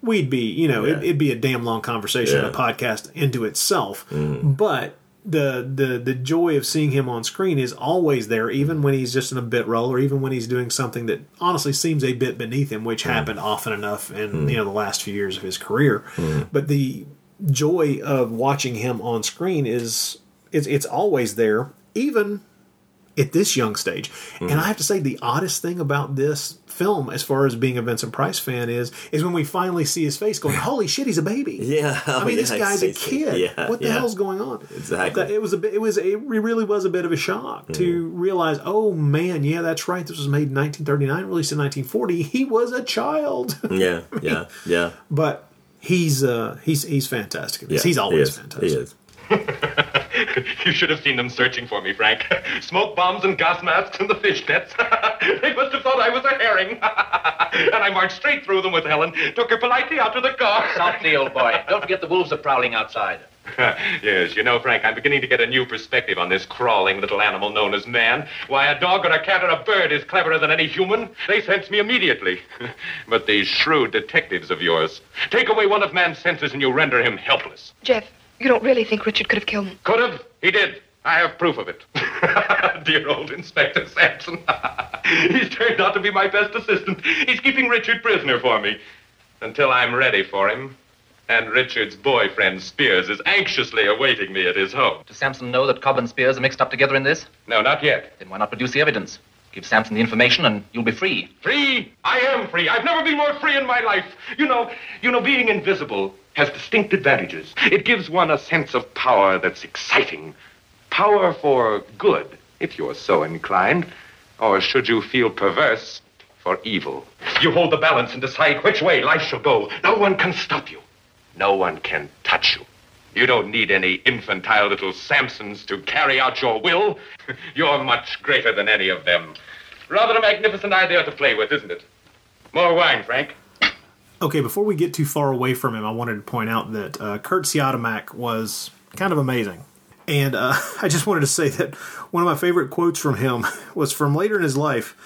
we'd be, you know, it, it'd be a damn long conversation, Yeah. a podcast into itself. Mm-hmm. But the the the joy of seeing him on screen is always there, even when he's just in a bit role, or even when he's doing something that honestly seems a bit beneath him, which mm. happened often enough in mm. you know the last few years of his career. Mm. But the joy of watching him on screen is it's it's always there, even at this young stage. And I have to say, the oddest thing about this film, as far as being a Vincent Price fan, is is when we finally see his face going, "Holy shit, he's a baby!" Yeah, I mean, oh, this yeah, guy's a kid. yeah, what the yeah. hell's going on? Exactly. It was a bit. It was. It really was a bit of a shock to realize. Oh man, yeah, that's right. This was made in 1939, released in 1940. He was a child. yeah, yeah, yeah. but he's uh he's he's fantastic. Yeah, he's always is. fantastic. He is. You should have seen them searching for me, Frank. Smoke bombs and gas masks in the fish nets. they must have thought I was a herring. and I marched straight through them with Helen, took her politely out to the car. Softly, old boy. Don't forget the wolves are prowling outside. yes, you know, Frank, I'm beginning to get a new perspective on this crawling little animal known as man. Why, a dog or a cat or a bird is cleverer than any human. They sense me immediately. but these shrewd detectives of yours take away one of man's senses and you render him helpless. Jeff, you don't really think Richard could have killed him? Could have. He did. I have proof of it. Dear old Inspector Sampson. He's turned out to be my best assistant. He's keeping Richard prisoner for me until I'm ready for him. And Richard's boyfriend, Spears, is anxiously awaiting me at his home. Does Sampson know that Cobb and Spears are mixed up together in this? No, not yet. Then why not produce the evidence? Give Sampson the information and you'll be free. Free? I am free. I've never been more free in my life. You know, you know, being invisible has distinct advantages. It gives one a sense of power that's exciting. Power for good, if you're so inclined. Or should you feel perverse, for evil. You hold the balance and decide which way life shall go. No one can stop you. No one can touch you. You don't need any infantile little Sampsons to carry out your will. You're much greater than any of them. Rather a magnificent idea to play with, isn't it? More wine, Frank. Okay, before we get too far away from him, I wanted to point out that uh, Kurt Siodmak was kind of amazing. And uh, I just wanted to say that one of my favorite quotes from him was from later in his life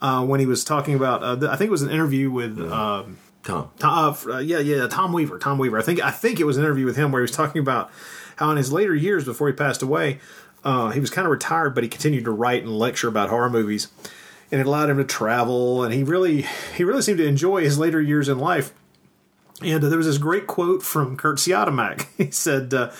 uh, when he was talking about, uh, the- I think it was an interview with. Um, Tom. Tom uh, yeah, yeah, Tom Weaver. Tom Weaver. I think I think it was an interview with him where he was talking about how in his later years before he passed away, uh, he was kind of retired, but he continued to write and lecture about horror movies, and it allowed him to travel, and he really he really seemed to enjoy his later years in life. And uh, there was this great quote from Kurt Siodmak. He said, uh,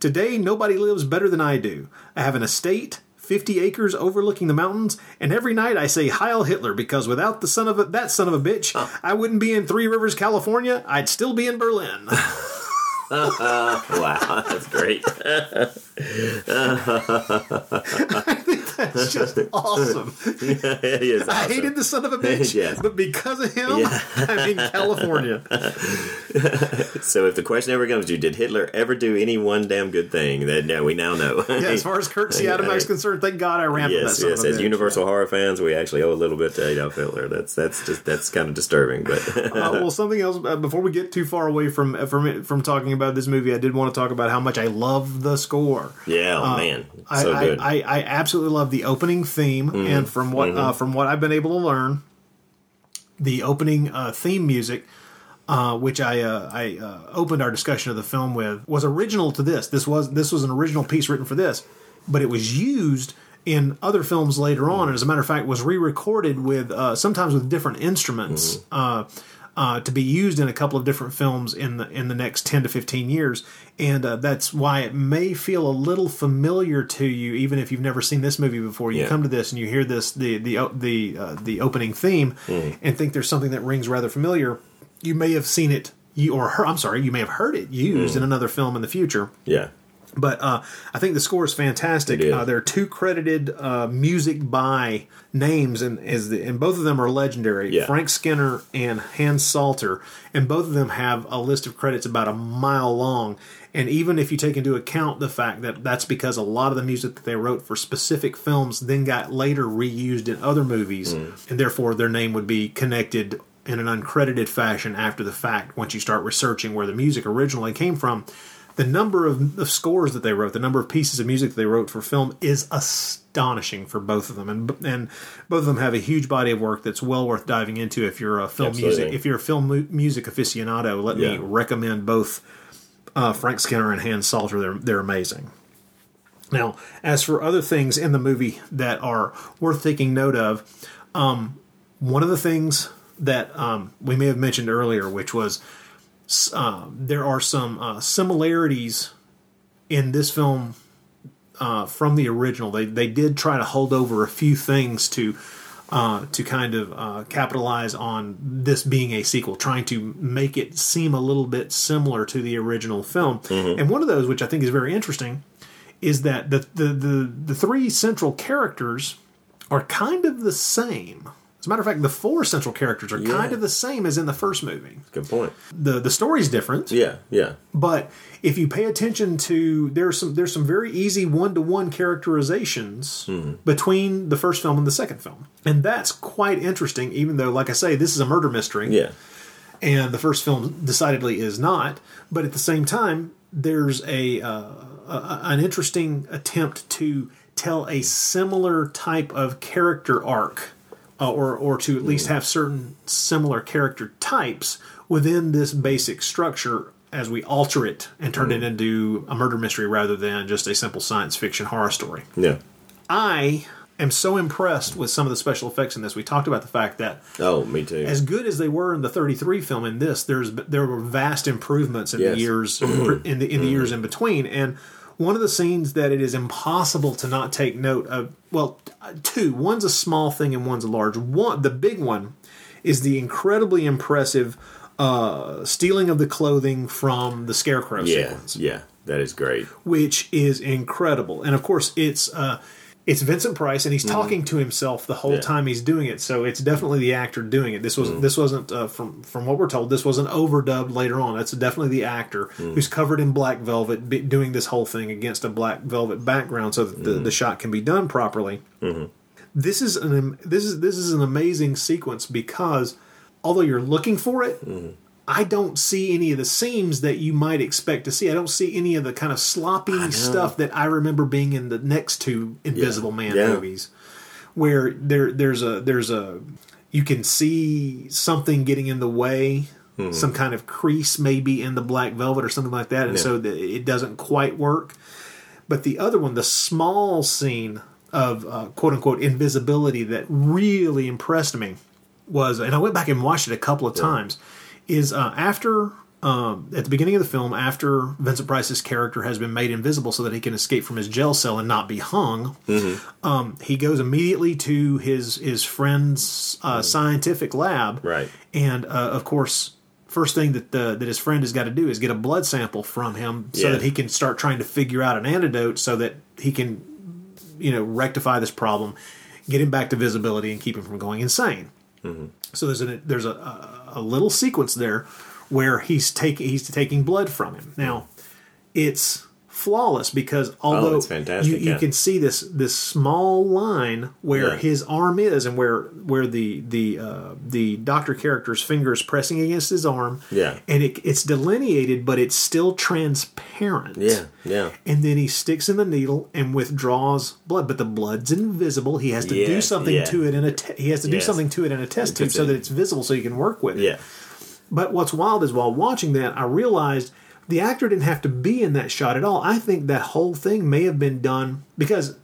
"Today nobody lives better than I do. I have an estate." 50 acres overlooking the mountains, and every night I say Heil Hitler because without the son of a, that son of a bitch, I wouldn't be in Three Rivers, California. I'd still be in Berlin. wow, that's great. That's just awesome. Yeah, it is I awesome. hated the son of a bitch, Yes. but because of him, Yeah. I'm in California. So if the question ever comes to you, did Hitler ever do any one damn good thing? Then yeah, we now know. Yeah, as far as Kurt is concerned, thank God I ran that yes, yes. As bitch. Universal horror fans, we actually owe a little bit to Adolf Hitler. That's that's just that's kind of disturbing, but uh, well, something else uh, before we get too far away from from from talking about this movie, I did want to talk about how much I love the score. Yeah, oh, Uh, man, I, so I- good. I, I, absolutely love the opening theme, Mhm, and from what uh, mhm. from what I've been able to learn, the opening uh, theme music. Uh, which I uh, I uh, opened our discussion of the film with was original to this. This was this was an original piece written for this, but it was used in other films later on, and as a matter of fact, was re-recorded with uh, sometimes with different instruments uh, uh, to be used in a couple of different films in the in the next ten to fifteen years, and uh, that's why it may feel a little familiar to you, even if you've never seen this movie before. You Yeah. come to this and you hear this the the the uh, the opening theme, Mm. and think there's something that rings rather familiar. You may have seen it, you or her, I'm sorry, you may have heard it used Mm. in another film in the future. yeah, But uh, I think the score is fantastic. Is. Uh, there are two credited uh, music by names, and is the, and both of them are legendary. Yeah. Frank Skinner and Hans Salter, and both of them have a list of credits about a mile long. And even if you take into account the fact that that's because a lot of the music that they wrote for specific films then got later reused in other movies, Mm. and therefore their name would be connected in an uncredited fashion after the fact once you start researching where the music originally came from the number of, of scores that they wrote, the number of pieces of music that they wrote for film is astonishing for both of them, and and both of them have a huge body of work that's well worth diving into if you're a film Absolutely. music if you're a film mu- music aficionado. Let me recommend both uh, Frank Skinner and Hans Salter. They're they're amazing. Now, as for other things in the movie that are worth taking note of, um, one of the things that um, we may have mentioned earlier, which was uh, there are some uh, similarities in this film uh, from the original. They they did try to hold over a few things to uh, to kind of uh, capitalize on this being a sequel, trying to make it seem a little bit similar to the original film. And one of those, which I think is very interesting, is that the the the, the three central characters are kind of the same. As a matter of fact, the four central characters are kind of the same as in the first movie. Good point. the The story's different. Yeah, yeah. But if you pay attention to there's some there's some very easy one to one characterizations between the first film and the second film, and that's quite interesting. Even though, like I say, this is a murder mystery, Yeah. and the first film decidedly is not. But at the same time, there's a, uh, a an interesting attempt to tell a similar type of character arc, uh, or or to at least have certain similar character types within this basic structure as we alter it and turn it mm-hmm. into a murder mystery rather than just a simple science fiction horror story. Yeah. I am so impressed with some of the special effects in this. We talked about the fact that Oh, me too. as good as they were in the 33 film in this there's there were vast improvements in Yes. the years mm-hmm. in the in the mm-hmm. years in between and one of the scenes that it is impossible to not take note of well two one's a small thing and one's a large one the big one is the incredibly impressive uh stealing of the clothing from the scarecrow yeah, sequence yeah. That is great. which is incredible. And of course, it's uh, it's Vincent Price, and he's talking to himself the whole Mm-hmm. Yeah. time he's doing it. So it's definitely the actor doing it. This Mm-hmm. was this wasn't uh, from from what we're told. This wasn't overdubbed later on. That's definitely the actor Mm-hmm. who's covered in black velvet, be, doing this whole thing against a black velvet background, so that the, Mm-hmm. the shot can be done properly. This is an this is this is an amazing sequence because although you're looking for it. Mm-hmm. I don't see any of the seams that you might expect to see. I don't see any of the kind of sloppy stuff that I remember being in the next two Invisible Man Yeah. movies, where there there's a there's a you can see something getting in the way, Hmm. some kind of crease maybe in the black velvet or something like that, and Yeah. so the, it doesn't quite work. But the other one, the small scene of uh, quote unquote invisibility that really impressed me was, and I went back and watched it a couple of times, is uh, after um, at the beginning of the film, after Vincent Price's character has been made invisible so that he can escape from his jail cell and not be hung, um, he goes immediately to his his friend's uh, scientific lab, Right. and uh, of course. First thing that the, that his friend has got to do is get a blood sample from him so Yeah. that he can start trying to figure out an antidote so that he can you know rectify this problem, get him back to visibility, and keep him from going insane. So there's a there's a, a, a little sequence there where he's taking he's taking blood from him. Now it's flawless because although Oh, you, you yeah. can see this this small line where Yeah. his arm is and where where the the uh, the doctor character's finger is pressing against his arm. Yeah. and it, it's delineated, but it's still transparent. Yeah, yeah. And then he sticks in the needle and withdraws blood, but the blood's invisible. He has to do something yeah. to it in a te- he has to do Yes. something to it in a test tube so that it's visible so you can work with it. Yeah. But what's wild is while watching that, I realized the actor didn't have to be in that shot at all. I think that whole thing may have been done because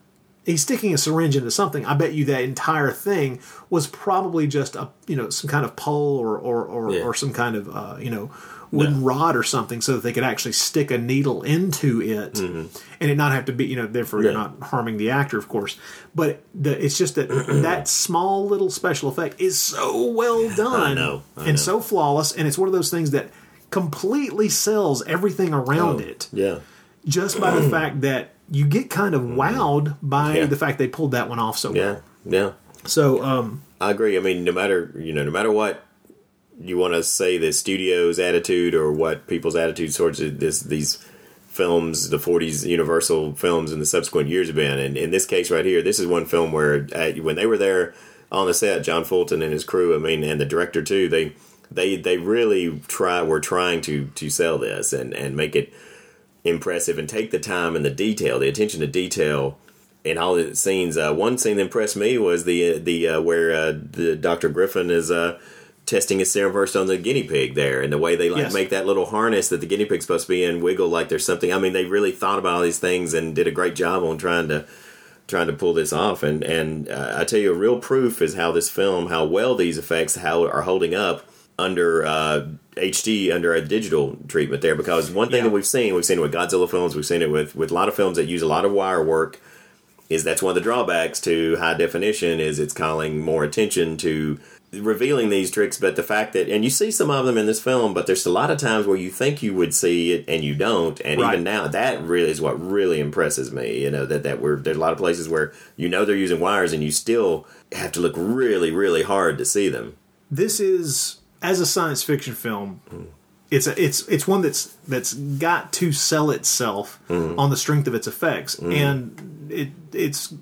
he's sticking a syringe into something. I bet you that entire thing was probably just a you know some kind of pole or or or, Yeah. or some kind of uh, you know wooden rod or something so that they could actually stick a needle into it and it not have to be you know therefore you're Mm-hmm. Not harming the actor of course but the, it's just that that small little special effect is so well done know, I and know. so flawless and it's one of those things that completely sells everything around Oh, it Yeah. just by the fact that you get kind of wowed by Yeah. the fact they pulled that one off so Yeah. well Yeah. Yeah. So um I agree. I mean, no matter you know, no matter what you want to say, the studio's attitude or what people's attitude towards this these films, the '40s Universal films, and the subsequent years have been. And in this case, right here, this is one film where uh, when they were there on the set, John Fulton and his crew, I mean, and the director too, they they they really try were trying to to sell this and and make it impressive and take the time and the detail, the attention to detail in all the scenes. Uh, one scene that impressed me was the the uh, where uh, the Dr. Griffin is uh, testing his serum first on the guinea pig there, and the way they like Yes. make that little harness that the guinea pig's supposed to be in wiggle like there's something. I mean, they really thought about all these things and did a great job on trying to trying to pull this off. And and uh, I tell you, a real proof is how this film, how well these effects how are holding up under uh, HD under a digital treatment there. Because one thing that we've seen, we've seen it with Godzilla films, we've seen it with with a lot of films that use a lot of wire work. Is that's one of the drawbacks to high definition is it's calling more attention to revealing these tricks but the fact that and you see some of them in this film but there's a lot of times where you think you would see it and you don't and Right. even now that really is what really impresses me you know that that we're there's a lot of places where you know they're using wires and you still have to look really really hard to see them this is as a science fiction film it's a, it's it's one that's that's got to sell itself Mhm. on the strength of its effects Mhm. and it it's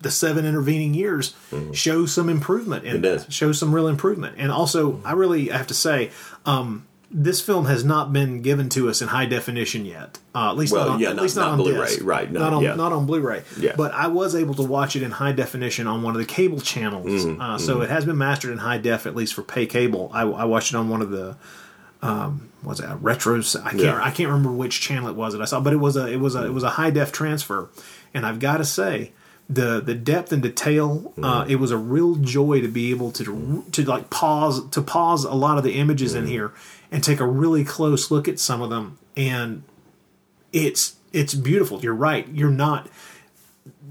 the seven intervening years show some improvement in It does. that show some real improvement and also i really have to say um this film has not been given to us in high definition yet. Uh, at least Well, not on, yeah, at not- least not, not on Blu-ray, disc. right, no, not on yeah. not on Blu-ray. Yeah. But I was able to watch it in high definition on one of the cable channels. Mhm, uh, so mhm. it has been mastered in high def at least for pay cable. I, I watched it on one of the um, was it retros? I can't Yeah. I can't remember which channel it was that I saw, but it was a it was a it was a high def transfer, and I've got to say. The, the depth and detail uh, it was a real joy to be able to to like pause to pause a lot of the images in here and take a really close look at some of them. And it's it's beautiful. You're right. You're not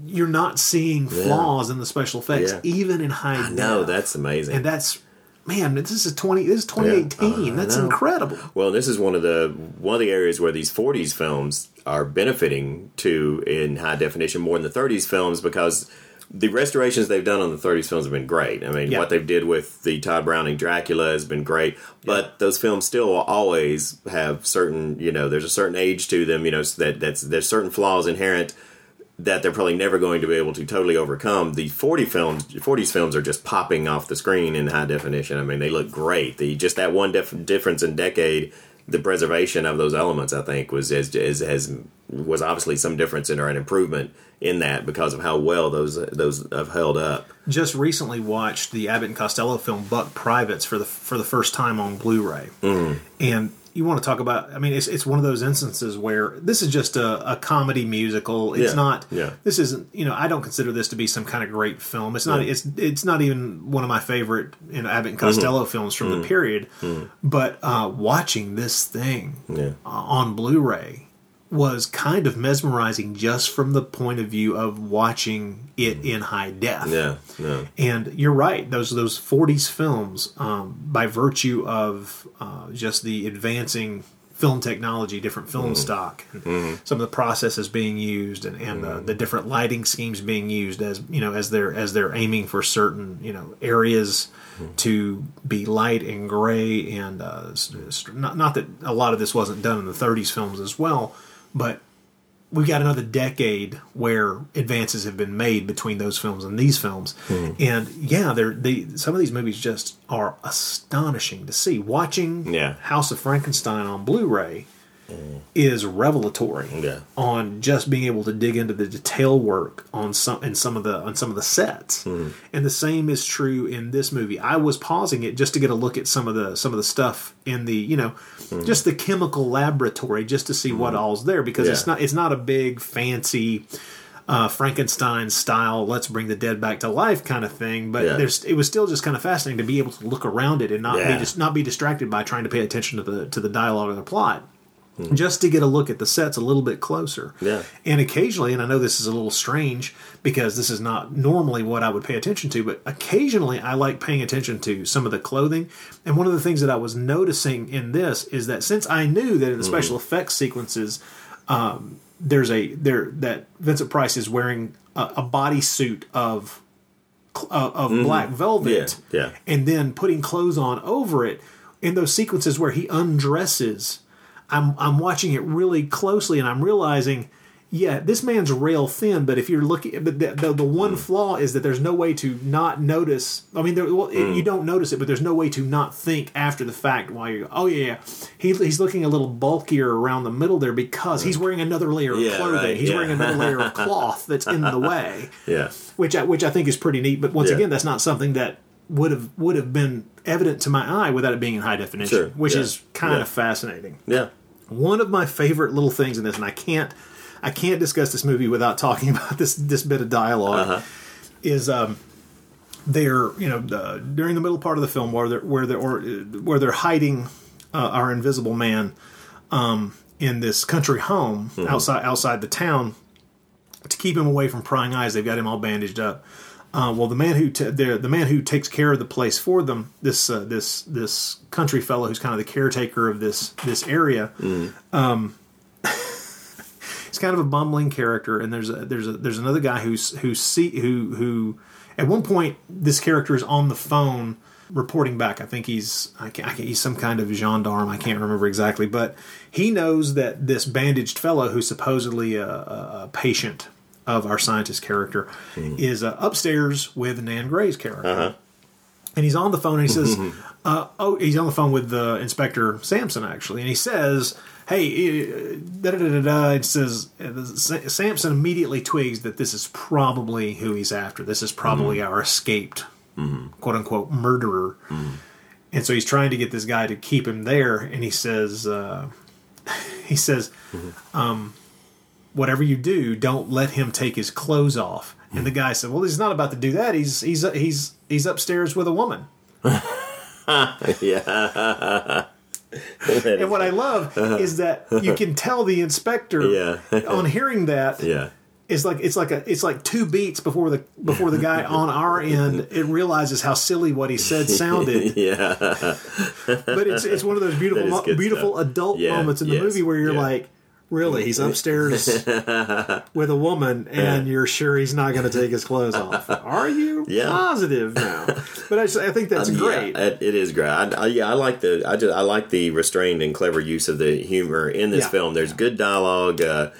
you're not seeing Yeah. flaws in the special effects Yeah. even in high I know. that's amazing. And that's man this is 20 this is 2018 Yeah, that's know. incredible Well, this is one of the one of the areas where these 40s films are benefiting to in high definition more than the 30s films because the restorations they've done on the 30s films have been great. I mean, Yeah. what they've did with the Tod Browning Dracula has been great, but those films still always have certain, you know, there's a certain age to them, you know, so that that's there's certain flaws inherent that they're probably never going to be able to totally overcome. The 40 films, 40s films are just popping off the screen in high definition. I mean, they look great. The just that one dif- difference in decade, the preservation of those elements, I think, was as, as has was obviously some difference in or an improvement in that because of how well those those have held up. just recently watched the Abbott and Costello film Buck Privates for the for the first time on Blu-ray Mm. and you want to talk about i mean it's, it's one of those instances where this is just a, a comedy musical it's Yeah, not yeah. this isn't you know i don't consider this to be some kind of great film it's not Yeah. it's it's not even one of my favorite you know abbott and costello Mhm. films from Mhm. the period Mhm. but uh watching this thing uh, on blu-ray was kind of mesmerizing just from the point of view of watching it in high def Mm. Yeah, yeah. and you're right; those those '40s films, um, by virtue of uh, just the advancing film technology, different film Mhm. stock, and Mhm. some of the processes being used, and, and Mm-hmm. the, the different lighting schemes being used as you know as they're as they're aiming for certain you know areas Mm-hmm. to be light and gray, and uh, not not that a lot of this wasn't done in the '30s films as well, but we've got another decade where advances have been made between those films and these films. Mhm. And yeah, they're they some of these movies just are astonishing to see. Watching Yeah. House of Frankenstein on Blu-ray is revelatory Yeah. on just being able to dig into the detail work on some in some of the on some of the sets. Mm-hmm. And the same is true in this movie. I was pausing it just to get a look at some of the some of the stuff in the you know Mm-hmm. just the chemical laboratory just to see what all's there because it's not it's not a big fancy uh, Frankenstein style let's bring the dead back to life kind of thing but Yeah. there's it was still just kind of fascinating to be able to look around it and not Yeah. be just not be distracted by trying to pay attention to the to the dialogue or the plot Hmm. just to get a look at the sets a little bit closer Yeah. and occasionally, and I know this is a little strange because this is not normally what I would pay attention to, but occasionally I like paying attention to some of the clothing. And one of the things that I was noticing in this is that since I knew that in the special effects sequences, um, there's a there that Vincent Price is wearing a, a bodysuit of uh, of Mhm. black velvet, Yeah, yeah. and then putting clothes on over it in those sequences where he undresses I'm I'm watching it really closely and I'm realizing yeah, this man's rail thin, but if you're looking, but the, the, the one Hmm. flaw is that there's no way to not notice. I mean, there, well, Hmm. you don't notice it, but there's no way to not think after the fact while you're, oh, yeah, yeah. He, he's looking a little bulkier around the middle there because he's wearing another layer of Yeah, clothing. right, he's yeah. wearing another layer of cloth that's in the way, Yeah. which I, which I think is pretty neat. But once Yeah. again, that's not something that would have would have been evident to my eye without it being in high definition, Sure, which yeah, is kind yeah. of fascinating. Yeah. One of my favorite little things in this, and I can't, I can't discuss this movie without talking about this this bit of dialog Uh-huh. is um, they're you know the, during the middle part of the film where they're where they're or, where they're hiding uh, our invisible man um, in this country home Mhm. outside outside the town to keep him away from prying eyes. They've got him all bandaged up. Uh, well, the man who t- the the man who takes care of the place for them, this uh, this this country fellow who's kind of the caretaker of this this area, um, he's kind of a bumbling character. And there's a, there's a, there's another guy who's who see who who at one point this character is on the phone reporting back. I think he's I can't, I can't, he's some kind of gendarme. I can't remember exactly, but he knows that this bandaged fellow who's supposedly a, a patient of our scientist character is uh, upstairs with Nan Grey's character. Uh-huh. And he's on the phone and he says, uh, "Oh, he's on the phone with uh, Inspector Sampson actually." And he says, "Hey, uh, da da da da." da. It says uh, Sa- Sampson immediately twigs that this is probably who he's after. This is probably our escaped quote unquote murderer. And so he's trying to get this guy to keep him there. And he says, uh, he says, um, whatever you do, don't let him take his clothes off. And the guy said, well, he's not about to do that. He's he's he's he's upstairs with a woman. yeah. and what I love is that you can tell the inspector Yeah. on hearing that Yeah. it's like it's like a it's like two beats before the before the guy on our end it realizes how silly what he said sounded. yeah. But it's it's one of those beautiful beautiful stuff. adult Yeah, moments in the yes, movie where you're yeah. like, really, he's upstairs with a woman, and you're sure he's not going to take his clothes off. Are you Yeah. positive now? But I, just, I think that's great. Yeah, it, it is great. I, I, yeah, I like the I just I like the restrained and clever use of the humor in this Yeah. film. There's good dialogue, uh,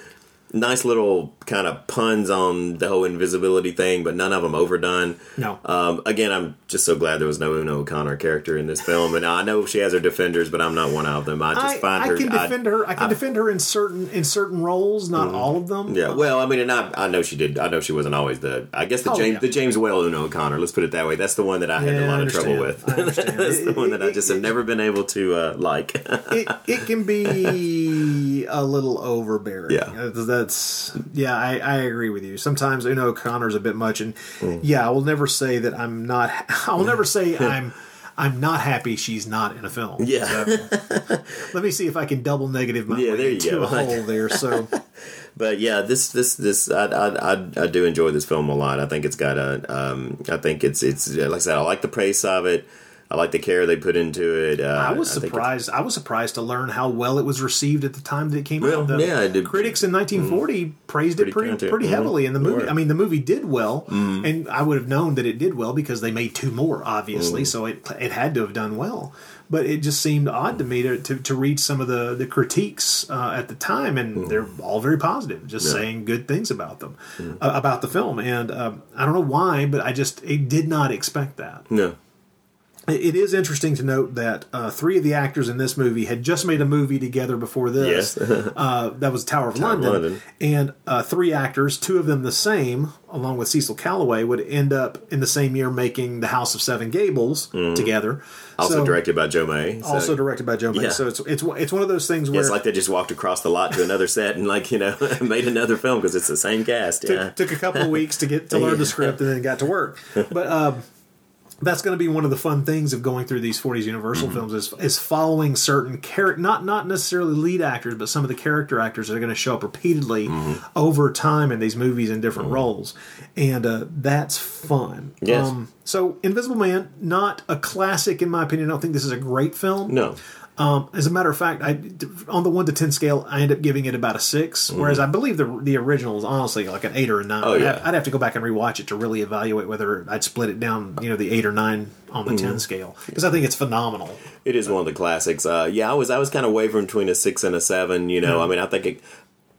nice little kind of puns on the whole invisibility thing, but none of them overdone. No. Um, again, I'm just so glad there was no Una O'Connor character in this film, and I know she has her defenders, but I'm not one of them. I just I, find I her. can defend her. I can defend her in certain in certain roles, not all of them. Mm-hmm. Yeah, well, I mean, and I, I know she did. I know she wasn't always the. I guess the Oh, James yeah. the James Whale Una O'Connor. Let's put it that way. That's the one that I had Yeah, a lot of trouble with. I. That's the It- one that I it- just have never been able to uh, like. it, it can be a little overbearing. Yeah. Uh, yeah. I, I agree with you. Sometimes Una O'Connor's a bit much, and Mm. yeah, I will never say that I'm not. I will never say I'm. I'm not happy she's not in a film. Yeah. So, let me see if I can double negative my Yeah, way there you into go. a hole there. So but yeah, this this this I, I I I do enjoy this film a lot. I think it's got a um I think it's it's like I said I like the pace of it. I like the care they put into it. Uh, I was surprised. I was surprised to learn how well it was received at the time that it came Well, out. The yeah, did- critics in 1940 praised Pretty it pretty content. pretty heavily, and the movie. Right. I mean, the movie did well, Mhm. and I would have known that it did well because they made two more, obviously. Mhm. So it it had to have done well. But it just seemed odd to me to, to, to read some of the, the critiques uh, at the time, and they're all very positive, just Mm-hmm. Yeah. saying good things about them, uh, about the film. And um, I don't know why, but I just I did not expect that. no. It is interesting to note that uh, three of the actors in this movie had just made a movie together before this. Yes. uh, that was Tower of Tower of London. London. And uh, three actors, two of them the same, along with Cecil Kellaway, would end up in the same year making The House of Seven Gables Mhm. together. Also So- directed by Joe May. so- Also directed by Joe May. Yeah. So it's, it's it's one of those things Yeah, where it's like they just walked across the lot to another set and like you know made another film because it's the same cast. took, Yeah. took a couple of weeks to get to learn the script and then got to work. But um, that's going to be one of the fun things of going through these 40s Universal Mm-hmm. films is, is following certain character, not not necessarily lead actors, but some of the character actors that are going to show up repeatedly Mm-hmm. over time in these movies in different roles, and uh, that's fun. Yes. so Invisible Man, not a classic in my opinion. I don't think this is a great film. No. Um, as a matter of fact, I on the one to ten scale, I end up giving it about a 6 whereas I believe the the original is honestly like an eight or a nine. Mm-hmm. Oh, I'd, yeah. have, I'd have to go back and rewatch it to really evaluate whether I'd split it down, you know, the eight or nine on the ten Mhm. scale because I think it's phenomenal. It is one of the classics. Uh, yeah, I was I was kind of wavering between a six and a seven. You know, Yeah. I mean, I think it,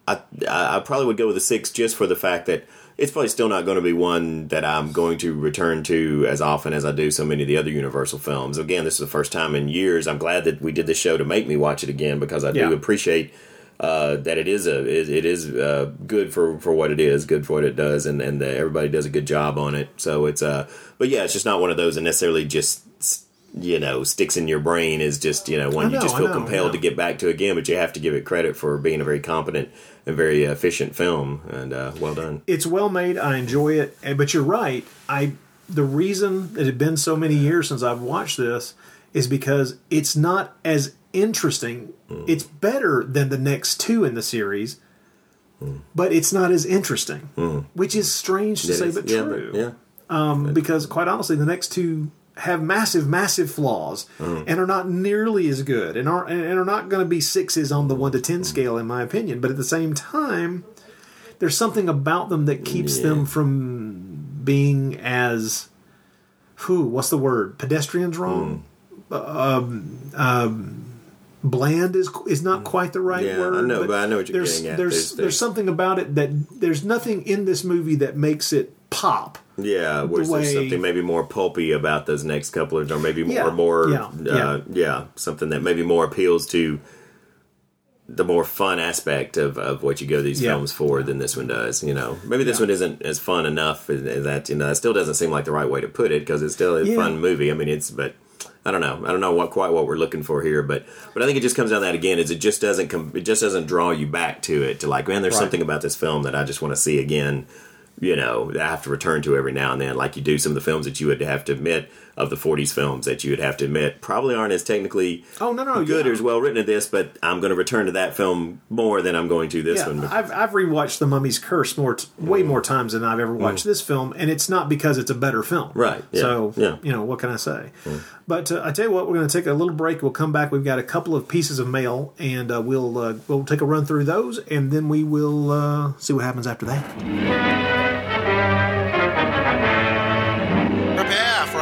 I I probably would go with a six just for the fact that it's probably still not going to be one that I'm going to return to as often as I do so many of the other Universal films. Again, this is the first time in years. I'm glad that we did this show to make me watch it again because I Yeah. do appreciate uh, that it is a it, it is uh, good for, for what it is, good for what it does, and and that everybody does a good job on it. So it's uh, but yeah, it's just not one of those that necessarily just you know sticks in your brain is just you know one I you just feel know, compelled to get back to again. But you have to give it credit for being a very competent and very efficient film, and uh, well done. it's well made. I enjoy it, but you're right. I the reason it had been so many years since I've watched this is because it's not as interesting. Hmm. It's better than the next two in the series, but it's not as interesting, which is strange to. It say, is. but Yeah, true. but- yeah. Um, because quite honestly, the next two have massive, massive flaws Hmm. and are not nearly as good, and are and are not going to be sixes on the one to ten scale, in my opinion. But at the same time, there's something about them that keeps them from being as who what's the word pedestrians wrong Hmm. um, um, bland is is not quite the right Yeah, I know, but I know what you're there's, getting at. There's- there's there's- something about it that there's nothing in this movie that makes it pop Yeah, whereas way- there's something maybe more pulpy about those next couple of, or maybe more, Yeah, more, yeah, uh, yeah. something that maybe more appeals to the more fun aspect of, of what you go to these Yeah. films for than this one does. You know, maybe this Yeah. one isn't as fun enough as, as that. You know, that still doesn't seem like the right way to put it because it's still a Yeah. fun movie. I mean, it's but. I don't know. I don't know what quite what we're looking for here, but but I think it just comes down to that again. Is it just doesn't come? It just doesn't draw you back to it. To like, man, there's Right. something about this film that I just want to see again you know, I have to return to every now and then, like you do some of the films that you would have to admit of the 40s films that you would have to admit probably aren't as technically oh no no good yeah. or as well written as this, but I'm going to return to that film more than I'm going to this yeah, one. I've I've rewatched The Mummy's Curse more, t- way more times than I've ever watched this film, and it's not because it's a better film, Mm. Right, yeah, So yeah. Mm. you know what can I say? But uh, I tell you what, we're going to take a little break. We'll come back. We've got a couple of pieces of mail, and uh, we'll uh, we'll take a run through those, and then we will uh, see what happens after that.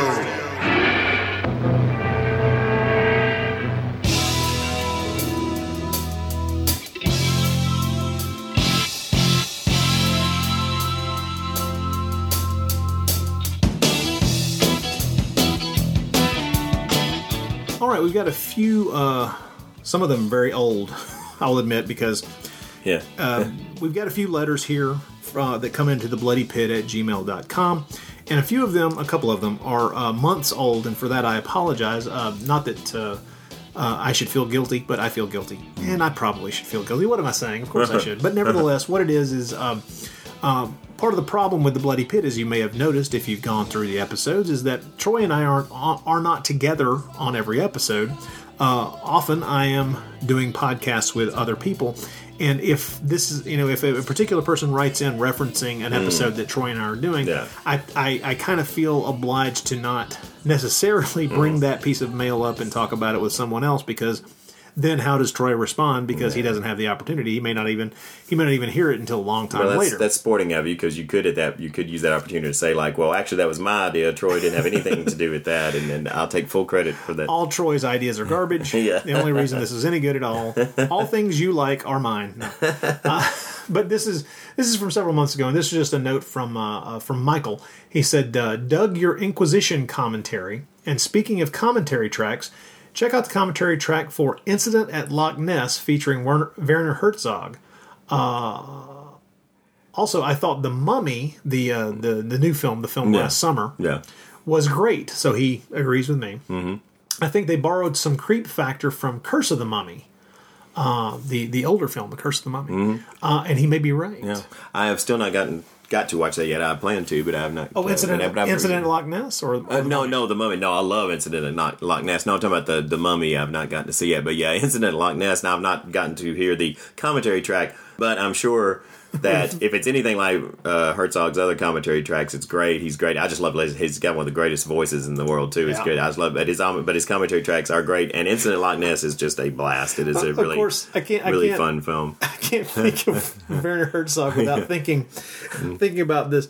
All right, we've got a few, uh, some of them very old, I'll admit, because yeah. uh, we've got a few letters here uh, that come into the bloody pit at gmail.com. And a few of them, a couple of them, are uh, months old, and for that I apologize. Uh, not that uh, uh, I should feel guilty, but I feel guilty. And I probably should feel guilty. What am I saying? Of course I should. But nevertheless, what it is is um, um, part of the problem with the Bloody Pit, as you may have noticed if you've gone through the episodes, is that Troy and I aren't are not together on every episode. Uh, often I am doing podcasts with other people, and if this is you know if a particular person writes in referencing an Mm. episode that Troy and I are doing, Yeah. I, I, I kind of feel obliged to not necessarily bring Mm. that piece of mail up and talk about it with someone else because then how does Troy respond? Because he doesn't have the opportunity. He may not even he may not even hear it until a long time Well, that's, later. that's sporting of you because you could at that you could use that opportunity to say like, well, actually that was my idea. Troy didn't have anything to do with that, and then I'll take full credit for that. all Troy's ideas are garbage. Yeah. The only reason this is any good at all, all things you like are mine. No. Uh, but this is this is from several months ago, and this is just a note from uh, uh, from Michael. He said, uh, "Doug, your Inquisition commentary, and speaking of commentary tracks." Check out the commentary track for "Incident at Loch Ness" featuring Werner, Werner Herzog. Uh, also, I thought the Mummy, the uh, the the new film, the film Yeah. last summer, Yeah. was great. So he agrees with me. Mm-hmm. I think they borrowed some creep factor from Curse of the Mummy. uh, the the older film, The Curse of the Mummy, Mhm. uh, and he may be right. Yeah, I have still not gotten got to watch that yet. I plan to, but I have not. Oh, uh, incident, I've- incident Loch Ness, or Uh, no, no, the mummy. No, I love Incident at Loch, Loch Ness. No, I'm talking about the the mummy. I've not gotten to see yet, but yeah, Incident at Loch Ness. Now I've not gotten to hear the commentary track, but I'm sure that if it's anything like uh, Herzog's other commentary tracks, it's great. He's great. I just love. his- He's got one of the greatest voices in the world too. It's Yeah. good. I just love. But his um, but his commentary tracks are great. And Incident Loch Ness is just a blast. It is a Of really course, I can't- I really can't- fun film. I can't think of Werner Herzog without Yeah. thinking thinking about this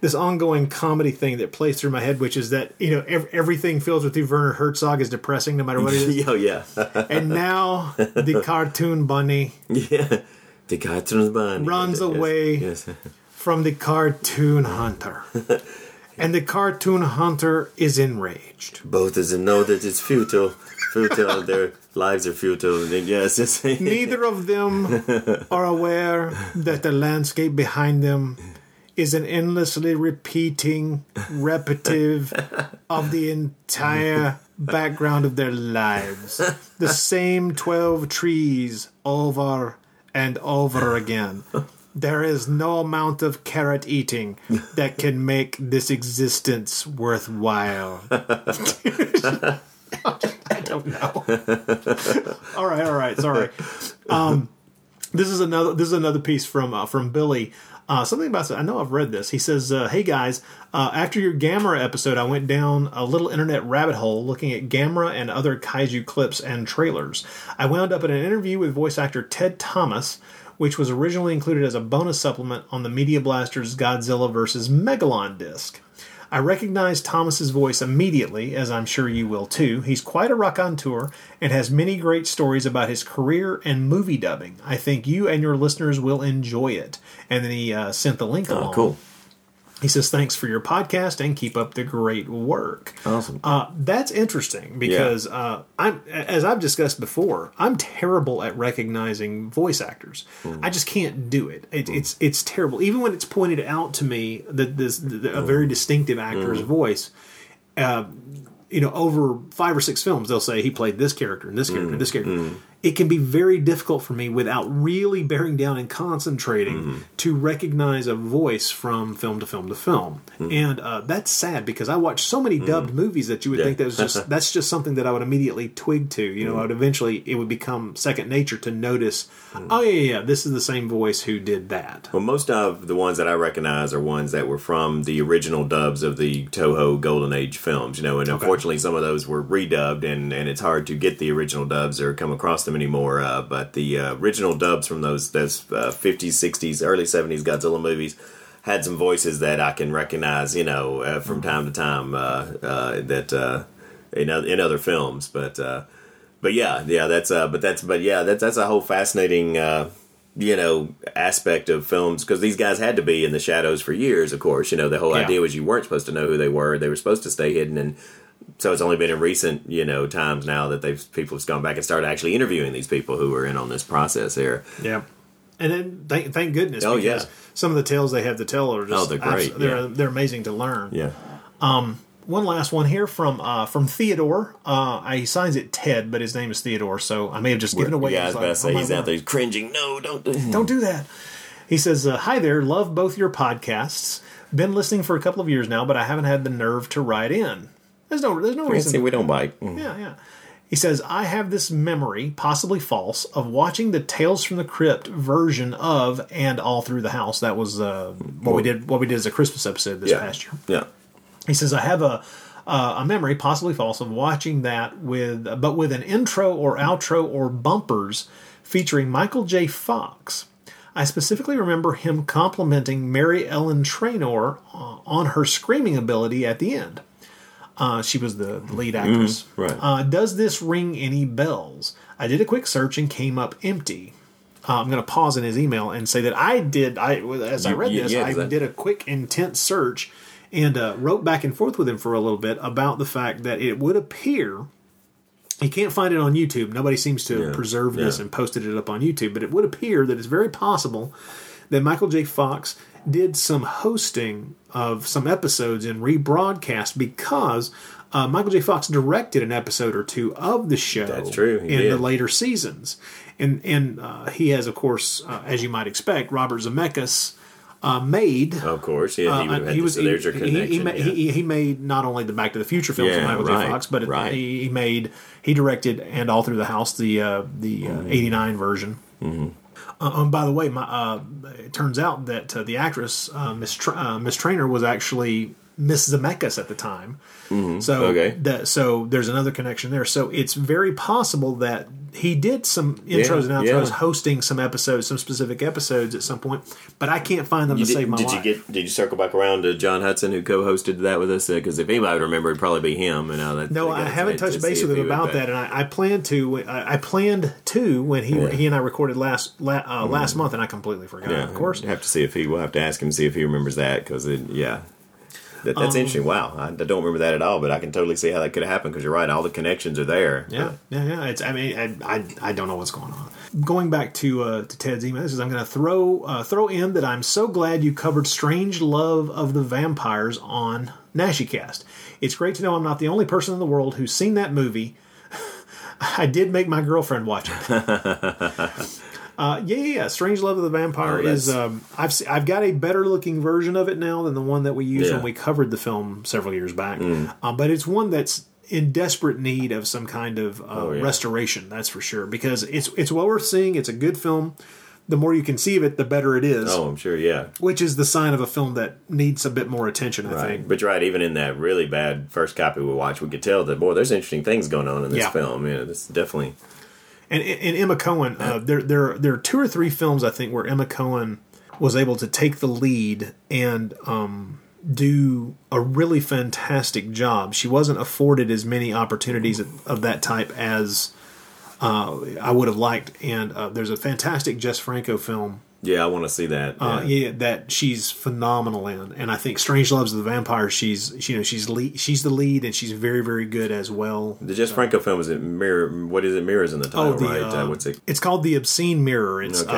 this ongoing comedy thing that plays through my head, which is that you know ev- everything feels with you Werner Herzog is depressing no matter what it is. oh yeah. and now the cartoon bunny yeah, the cartoon bunny runs Yes, away Yes. from the cartoon hunter, and the cartoon hunter is enraged. Both of them know that it's futile. Futile. Their lives are futile. Yes. Neither of them are aware that the landscape behind them is an endlessly repeating repetitive of the entire background of their lives. The same 12 trees over and over again. There is no amount of carrot eating that can make this existence worthwhile. I don't know. all right, all right, sorry. Um, this is another. This is another piece from uh, from Billy. Uh, something about. I know I've read this. He says, uh, "Hey guys, uh, after your Gamera episode, I went down a little internet rabbit hole looking at Gamera and other kaiju clips and trailers. I wound up in an interview with voice actor Ted Thomas." Which was originally included as a bonus supplement on the Media Blasters Godzilla vs. Megalon disc. I recognized Thomas's voice immediately, as I'm sure you will too. He's quite a raconteur and has many great stories about his career and movie dubbing. I think you and your listeners will enjoy it. And then he uh, sent the link along. Oh, cool. He says, "Thanks for your podcast and keep up the great work." Awesome. Uh, that's interesting because uh, I'm, as I've discussed before, I'm terrible at recognizing voice actors. I just can't do it. it It's it's terrible. Even when it's pointed out to me that this that a very distinctive actor's Mm. voice. Uh, you know, over five or six films, they'll say he played this character and this character and this character. It can be very difficult for me without really bearing down and concentrating mm-hmm. to recognize a voice from film to film to film, mm-hmm. and uh, that's sad because I watch so many dubbed mm-hmm. movies that you would Yeah. think that was just that's just something that I would immediately twig to. You know, I would eventually it would become second nature to notice. Oh yeah, yeah, yeah, this is the same voice who did that. Well, most of the ones that I recognize are ones that were from the original dubs of the Toho Golden Age films, you know, and unfortunately some of those were redubbed and, and it's hard to get the original dubs or come across them anymore. Uh, but the uh, original dubs from those, those uh, 50s, 60s, early 70s Godzilla movies had some voices that I can recognize, you know, uh, from time to time uh, uh, that uh, in, in other films. But uh, but yeah, yeah, that's uh, but that's but yeah, that's that's a whole fascinating uh, you know aspect of films because these guys had to be in the shadows for years. Of course, you know the whole Yeah. idea was you weren't supposed to know who they were; they were supposed to stay hidden. And so it's only been in recent you know times now that they've people have gone back and started actually interviewing these people who were in on this process here. Yeah. And then thank, thank goodness Oh, because yeah. some of the tales they have to tell are just Oh, they're great, they're yeah. they're amazing to learn. Yeah. Um, one last one here from uh, from Theodore. Uh, he signs it Ted, but his name is Theodore, so I may have just given away. Yeah, I was about to say he's out there cringing. No, don't do Don't do that. He says, uh, "Hi there, love both your podcasts. Been listening for a couple of years now, but I haven't had the nerve to write in. There's no, there's no reason. we don't bite. Yeah, yeah. He says, I have this memory, possibly false, of watching the Tales from the Crypt version of and All Through the House. That was uh, what we did. What we did as a Christmas episode this Yeah. past year. Yeah. He says, I have a uh, a memory, possibly false, of watching that with, but with an intro or outro or bumpers featuring Michael J. Fox. I specifically remember him complimenting Mary Ellen Trainor uh, on her screaming ability at the end. Uh, she was the, the lead actress. Mhm, right. Uh, does this ring any bells? I did a quick search and came up empty. Uh, I'm going to pause in his email and say that I did. I as I read you- this, yeah, I I- did a quick, intense search and uh, wrote back and forth with him for a little bit about the fact that it would appear you can't find it on YouTube. Nobody seems to have Yeah, preserved this yeah. and posted it up on YouTube, but it would appear that it's very possible that Michael J. Fox did some hosting of some episodes and rebroadcast because uh, Michael J. Fox directed an episode or two of the show That's true, in did. the later seasons. and and uh, he has, of course, uh, as you might expect, Robert Zemeckis. Uh, made of course, yeah. He, uh, he was so there's your he- connection. He, ma- yeah. he, he made not only the Back to the Future films Yeah, with Michael right, J. Fox, but right. he, he made he directed and all through the house the uh, the uh, '89 version. Mm-hmm. Uh, um, by the way, my, uh, it turns out that uh, the actress uh, Miss Tra- uh, Miss Trainor was actually Miss Zemeckis at the time. Mhm. So Okay. that so there's another connection there. So it's very possible that he did some intros Yeah, and outros, yeah. hosting some episodes, some specific episodes at some point. But I can't find them You to did, save my did life. you get? Did you circle back around to John Hudson, who co-hosted that with us? Because if anybody would remember, it'd probably be him. And now that No, I haven't touched base with him about that, and I, I plan to. I, I planned to when he Yeah. he and I recorded last la, uh, last month, and I completely forgot. Yeah, Of course, have to see if he. We'll have to ask him see if he remembers that because yeah, that, that's Um, interesting. Wow, I, I don't remember that at all, but I can totally see how that could have happened because you're right. All the connections are there. Yeah, yeah, yeah. It's. I mean, I, I, I don't know what's going on. Going back to uh, to Ted's email, this is I'm going to throw uh, throw in that I'm so glad you covered Strange Love of the Vampires on NaschyCast. It's great to know I'm not the only person in the world who's seen that movie. I did make my girlfriend watch it. Uh, yeah, yeah, yeah. Strange Love of the Vampire Oh, is. Um, I've se- I've got a better looking version of it now than the one that we used Yeah. when we covered the film several years back. Mm. Uh, but it's one that's in desperate need of some kind of uh, Oh, yeah. restoration. That's for sure because it's it's well worth seeing. It's a good film. The more you can see of it, the better it is. Oh, I'm sure. Yeah. Which is the sign of a film that needs a bit more attention. I Right. think. But you're right, even in that really bad first copy we watched, we could tell that, boy, there's interesting things going on in this Yeah. film. Yeah, this is definitely. And, and Emma Cohen, uh, there there there are two or three films I think where Emma Cohen was able to take the lead and um, do a really fantastic job. She wasn't afforded as many opportunities of, of that type as uh, I would have liked. And uh, there's a fantastic Jess Franco film Yeah, I want to see that. uh, yeah. yeah, that she's phenomenal in, and I think Strange Loves of the Vampire. She's you know she's lead, she's the lead, and she's very very good as well. The Jess Franco film is it mirror? What is it? Mirrors in the title, right? uh, uh, what's it? It's called the Obscene Mirror. It's Okay.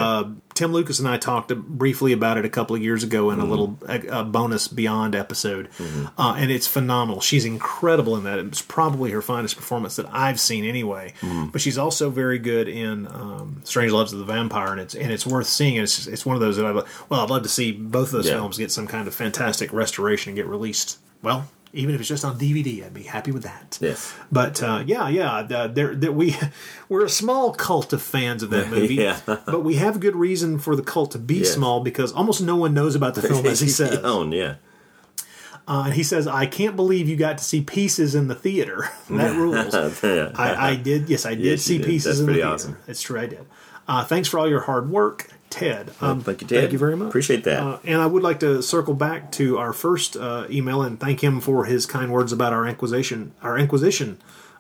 Tim Lucas and I talked briefly about it a couple of years ago in a Mhm. little a, a bonus Beyond episode, Mm-hmm. uh, and it's phenomenal. She's incredible in that. It's probably her finest performance that I've seen anyway. Mhm. But she's also very good in um, Strange Loves of the Vampire, and it's and it's worth seeing. It's it's one of those that I well I'd love to see both of those Yeah. films get some kind of fantastic restoration and get released. Well. Even if it's just on DVD, I'd be happy with that. Yes. But uh, yeah, yeah, uh, there, there, we we're a small cult of fans of that movie. Yeah. but we have good reason for the cult to be Yes. small because almost no one knows about the film, as he says. Own, yeah. Uh, and he says, "I can't believe you got to see pieces in the theater. that rules." Yeah. I, I did. Yes, I did Yes, see did. pieces That's in the theater. awesome. It's true, I did. Uh, thanks for all your hard work, Ted. Um, thank you, Ted. Thank you very much. Appreciate that. Uh, and I would like to circle back to our first uh, email and thank him for his kind words about our Inquisition, our Inquisition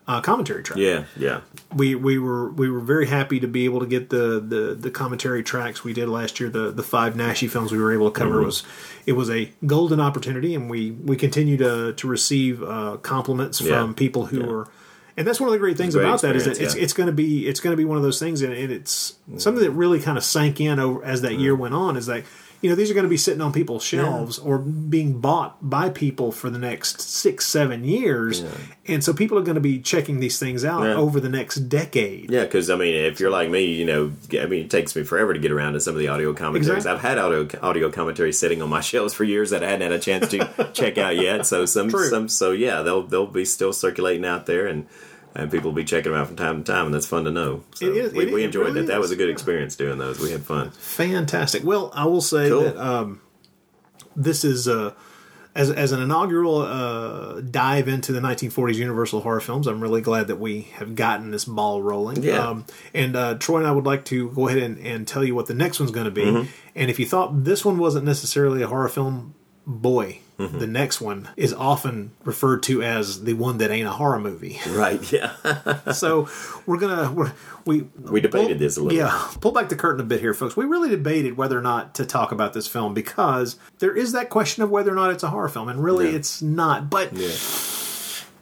uh, commentary track. Yeah, yeah. we we were we were very happy to be able to get the the, the commentary tracks we did last year. The the five Naschy films we were able to cover Mhm. was it was a golden opportunity, and we we continue to to receive uh, compliments Yeah. from people who are. And that's one of the great things Great about that is that experience, it's it's going to be it's going to be one of those things, and, and it's something that really kind of sank in over as that mm. year went on. Is that you know these are going to be sitting on people's shelves or being bought by people for the next six seven years, and so people are going to be checking these things out Yeah. over the next decade. Yeah, because I mean, if you're like me, you know, I mean, it takes me forever to get around to some of the audio commentaries. Exactly. I've had audio audio commentaries sitting on my shelves for years that I hadn't had a chance to check out yet. So some, True. some, so yeah, they'll they'll be still circulating out there, and and people will be checking them out from time to time, and that's fun to know. So It is- we, it- we it enjoyed really that. That is. was a good experience doing those. We had fun. Fantastic. Well, I will say Cool. that um, this is uh, as as an inaugural uh, dive into the 1940s Universal horror films. I'm really glad that we have gotten this ball rolling. Yeah. Um, and uh, Troy and I would like to go ahead and, and tell you what the next one's going to be. Mhm. And if you thought this one wasn't necessarily a horror film, boy. Mhm. The next one is often referred to as the one that ain't a horror movie. Right? Yeah. so we're gonna we're, we We debated this a little. yeah, pull back the curtain a bit here, folks. We really debated whether or not to talk about this film because there is that question of whether or not it's a horror film, and really Yeah. it's not. But Yeah.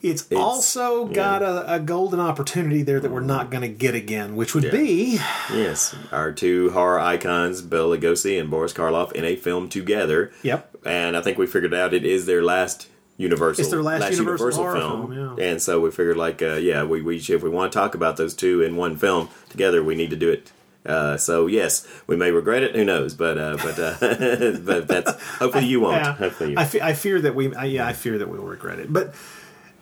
It's, also got a, a golden opportunity there that we're not going to get again, which would Yeah. be Yes, our two horror icons, Bela Lugosi and Boris Karloff, in a film together. Yep. And I think we figured out it is their last Universal. It's their last Universal horror film, and so we figured like, uh, yeah, we, we if we want to talk about those two in one film together, we need to do it. Uh, so yes, we may regret it. Who knows? But uh, but uh, but that's hopefully you won't. Yeah. Hopefully you I, fe- I fear that we, I, yeah, I fear that we will regret it. But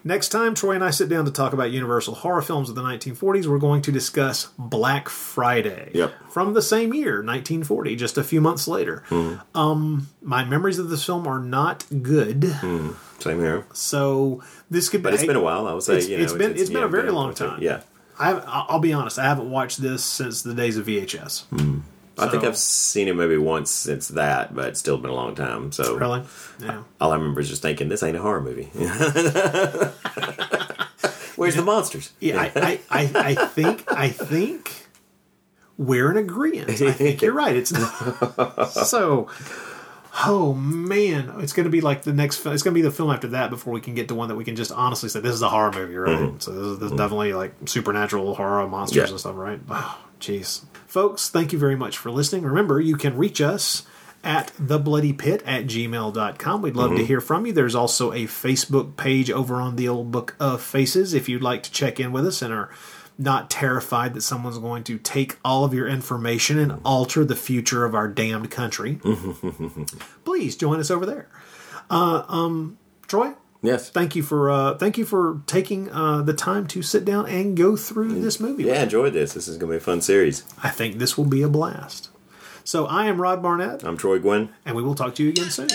next time Troy and I sit down to talk about Universal horror films of the 1940s, we're going to discuss Black Friday. Yep. From the same year, 1940, just a few months later. Mm-hmm. Um, my memories of this film are not good. Mm-hmm. Same here. So this could be. But it's been a while, I would say, It's, you know, it's been it's- it's been yeah, a very long time, yeah. I have, I'll be honest. I haven't watched this since the days of VHS. Mm-hmm. I think I've seen it maybe once since that, but it's still been a long time. So Really? Yeah. all I remember is just thinking this ain't a horror movie. Where's the monsters? Yeah, I, I, I, I think I think we're in agreement. I think you're right. It's not so. Oh man, it's going to be like the next. It's going to be the film after that before we can get to one that we can just honestly say this is a horror movie, right? Mhm. So this is, this is definitely like supernatural horror monsters Yeah. and stuff, right? Oh, jeez, folks, thank you very much for listening. Remember, you can reach us at thebloodypit at gmail.com. We'd love to Mhm. hear from you. There's also a Facebook page over on the old book of faces if you'd like to check in with us and are not terrified that someone's going to take all of your information and alter the future of our damned country. Please join us over there. Uh, um, Troy, Yes. thank you for uh, thank you for taking uh, the time to sit down and go through this movie. Yeah, enjoyed this. This is going to be a fun series. I think this will be a blast. So I am Rod Barnett, I'm Troy Guinn. and we will talk to you again soon.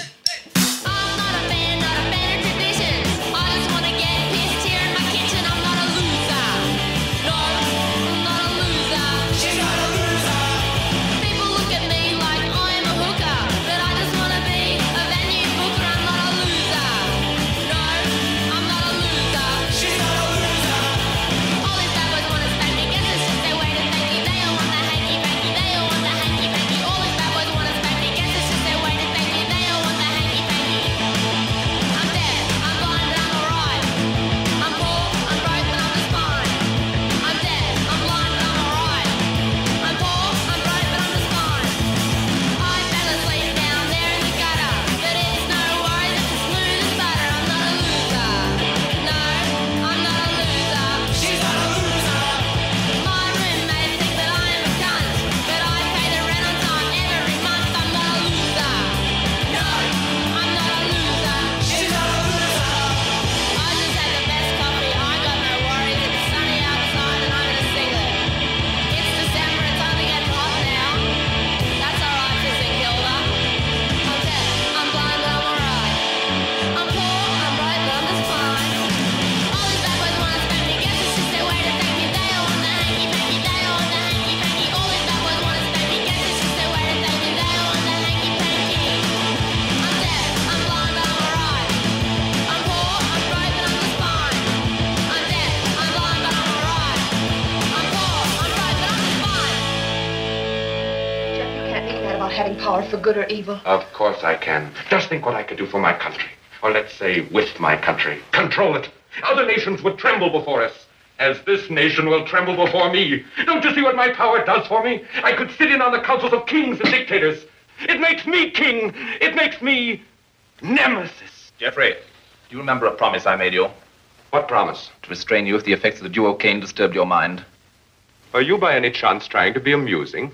Good or evil. Of course I can. Just think what I could do for my country. Or let's say with my country. Control it. Other nations would tremble before us. As this nation will tremble before me. Don't you see what my power does for me? I could sit in on the councils of kings and dictators. It makes me king. It makes me nemesis. Geoffrey, do you remember a promise I made you? What promise? To restrain you if the effects of the duocaine disturbed your mind. Are you by any chance trying to be amusing?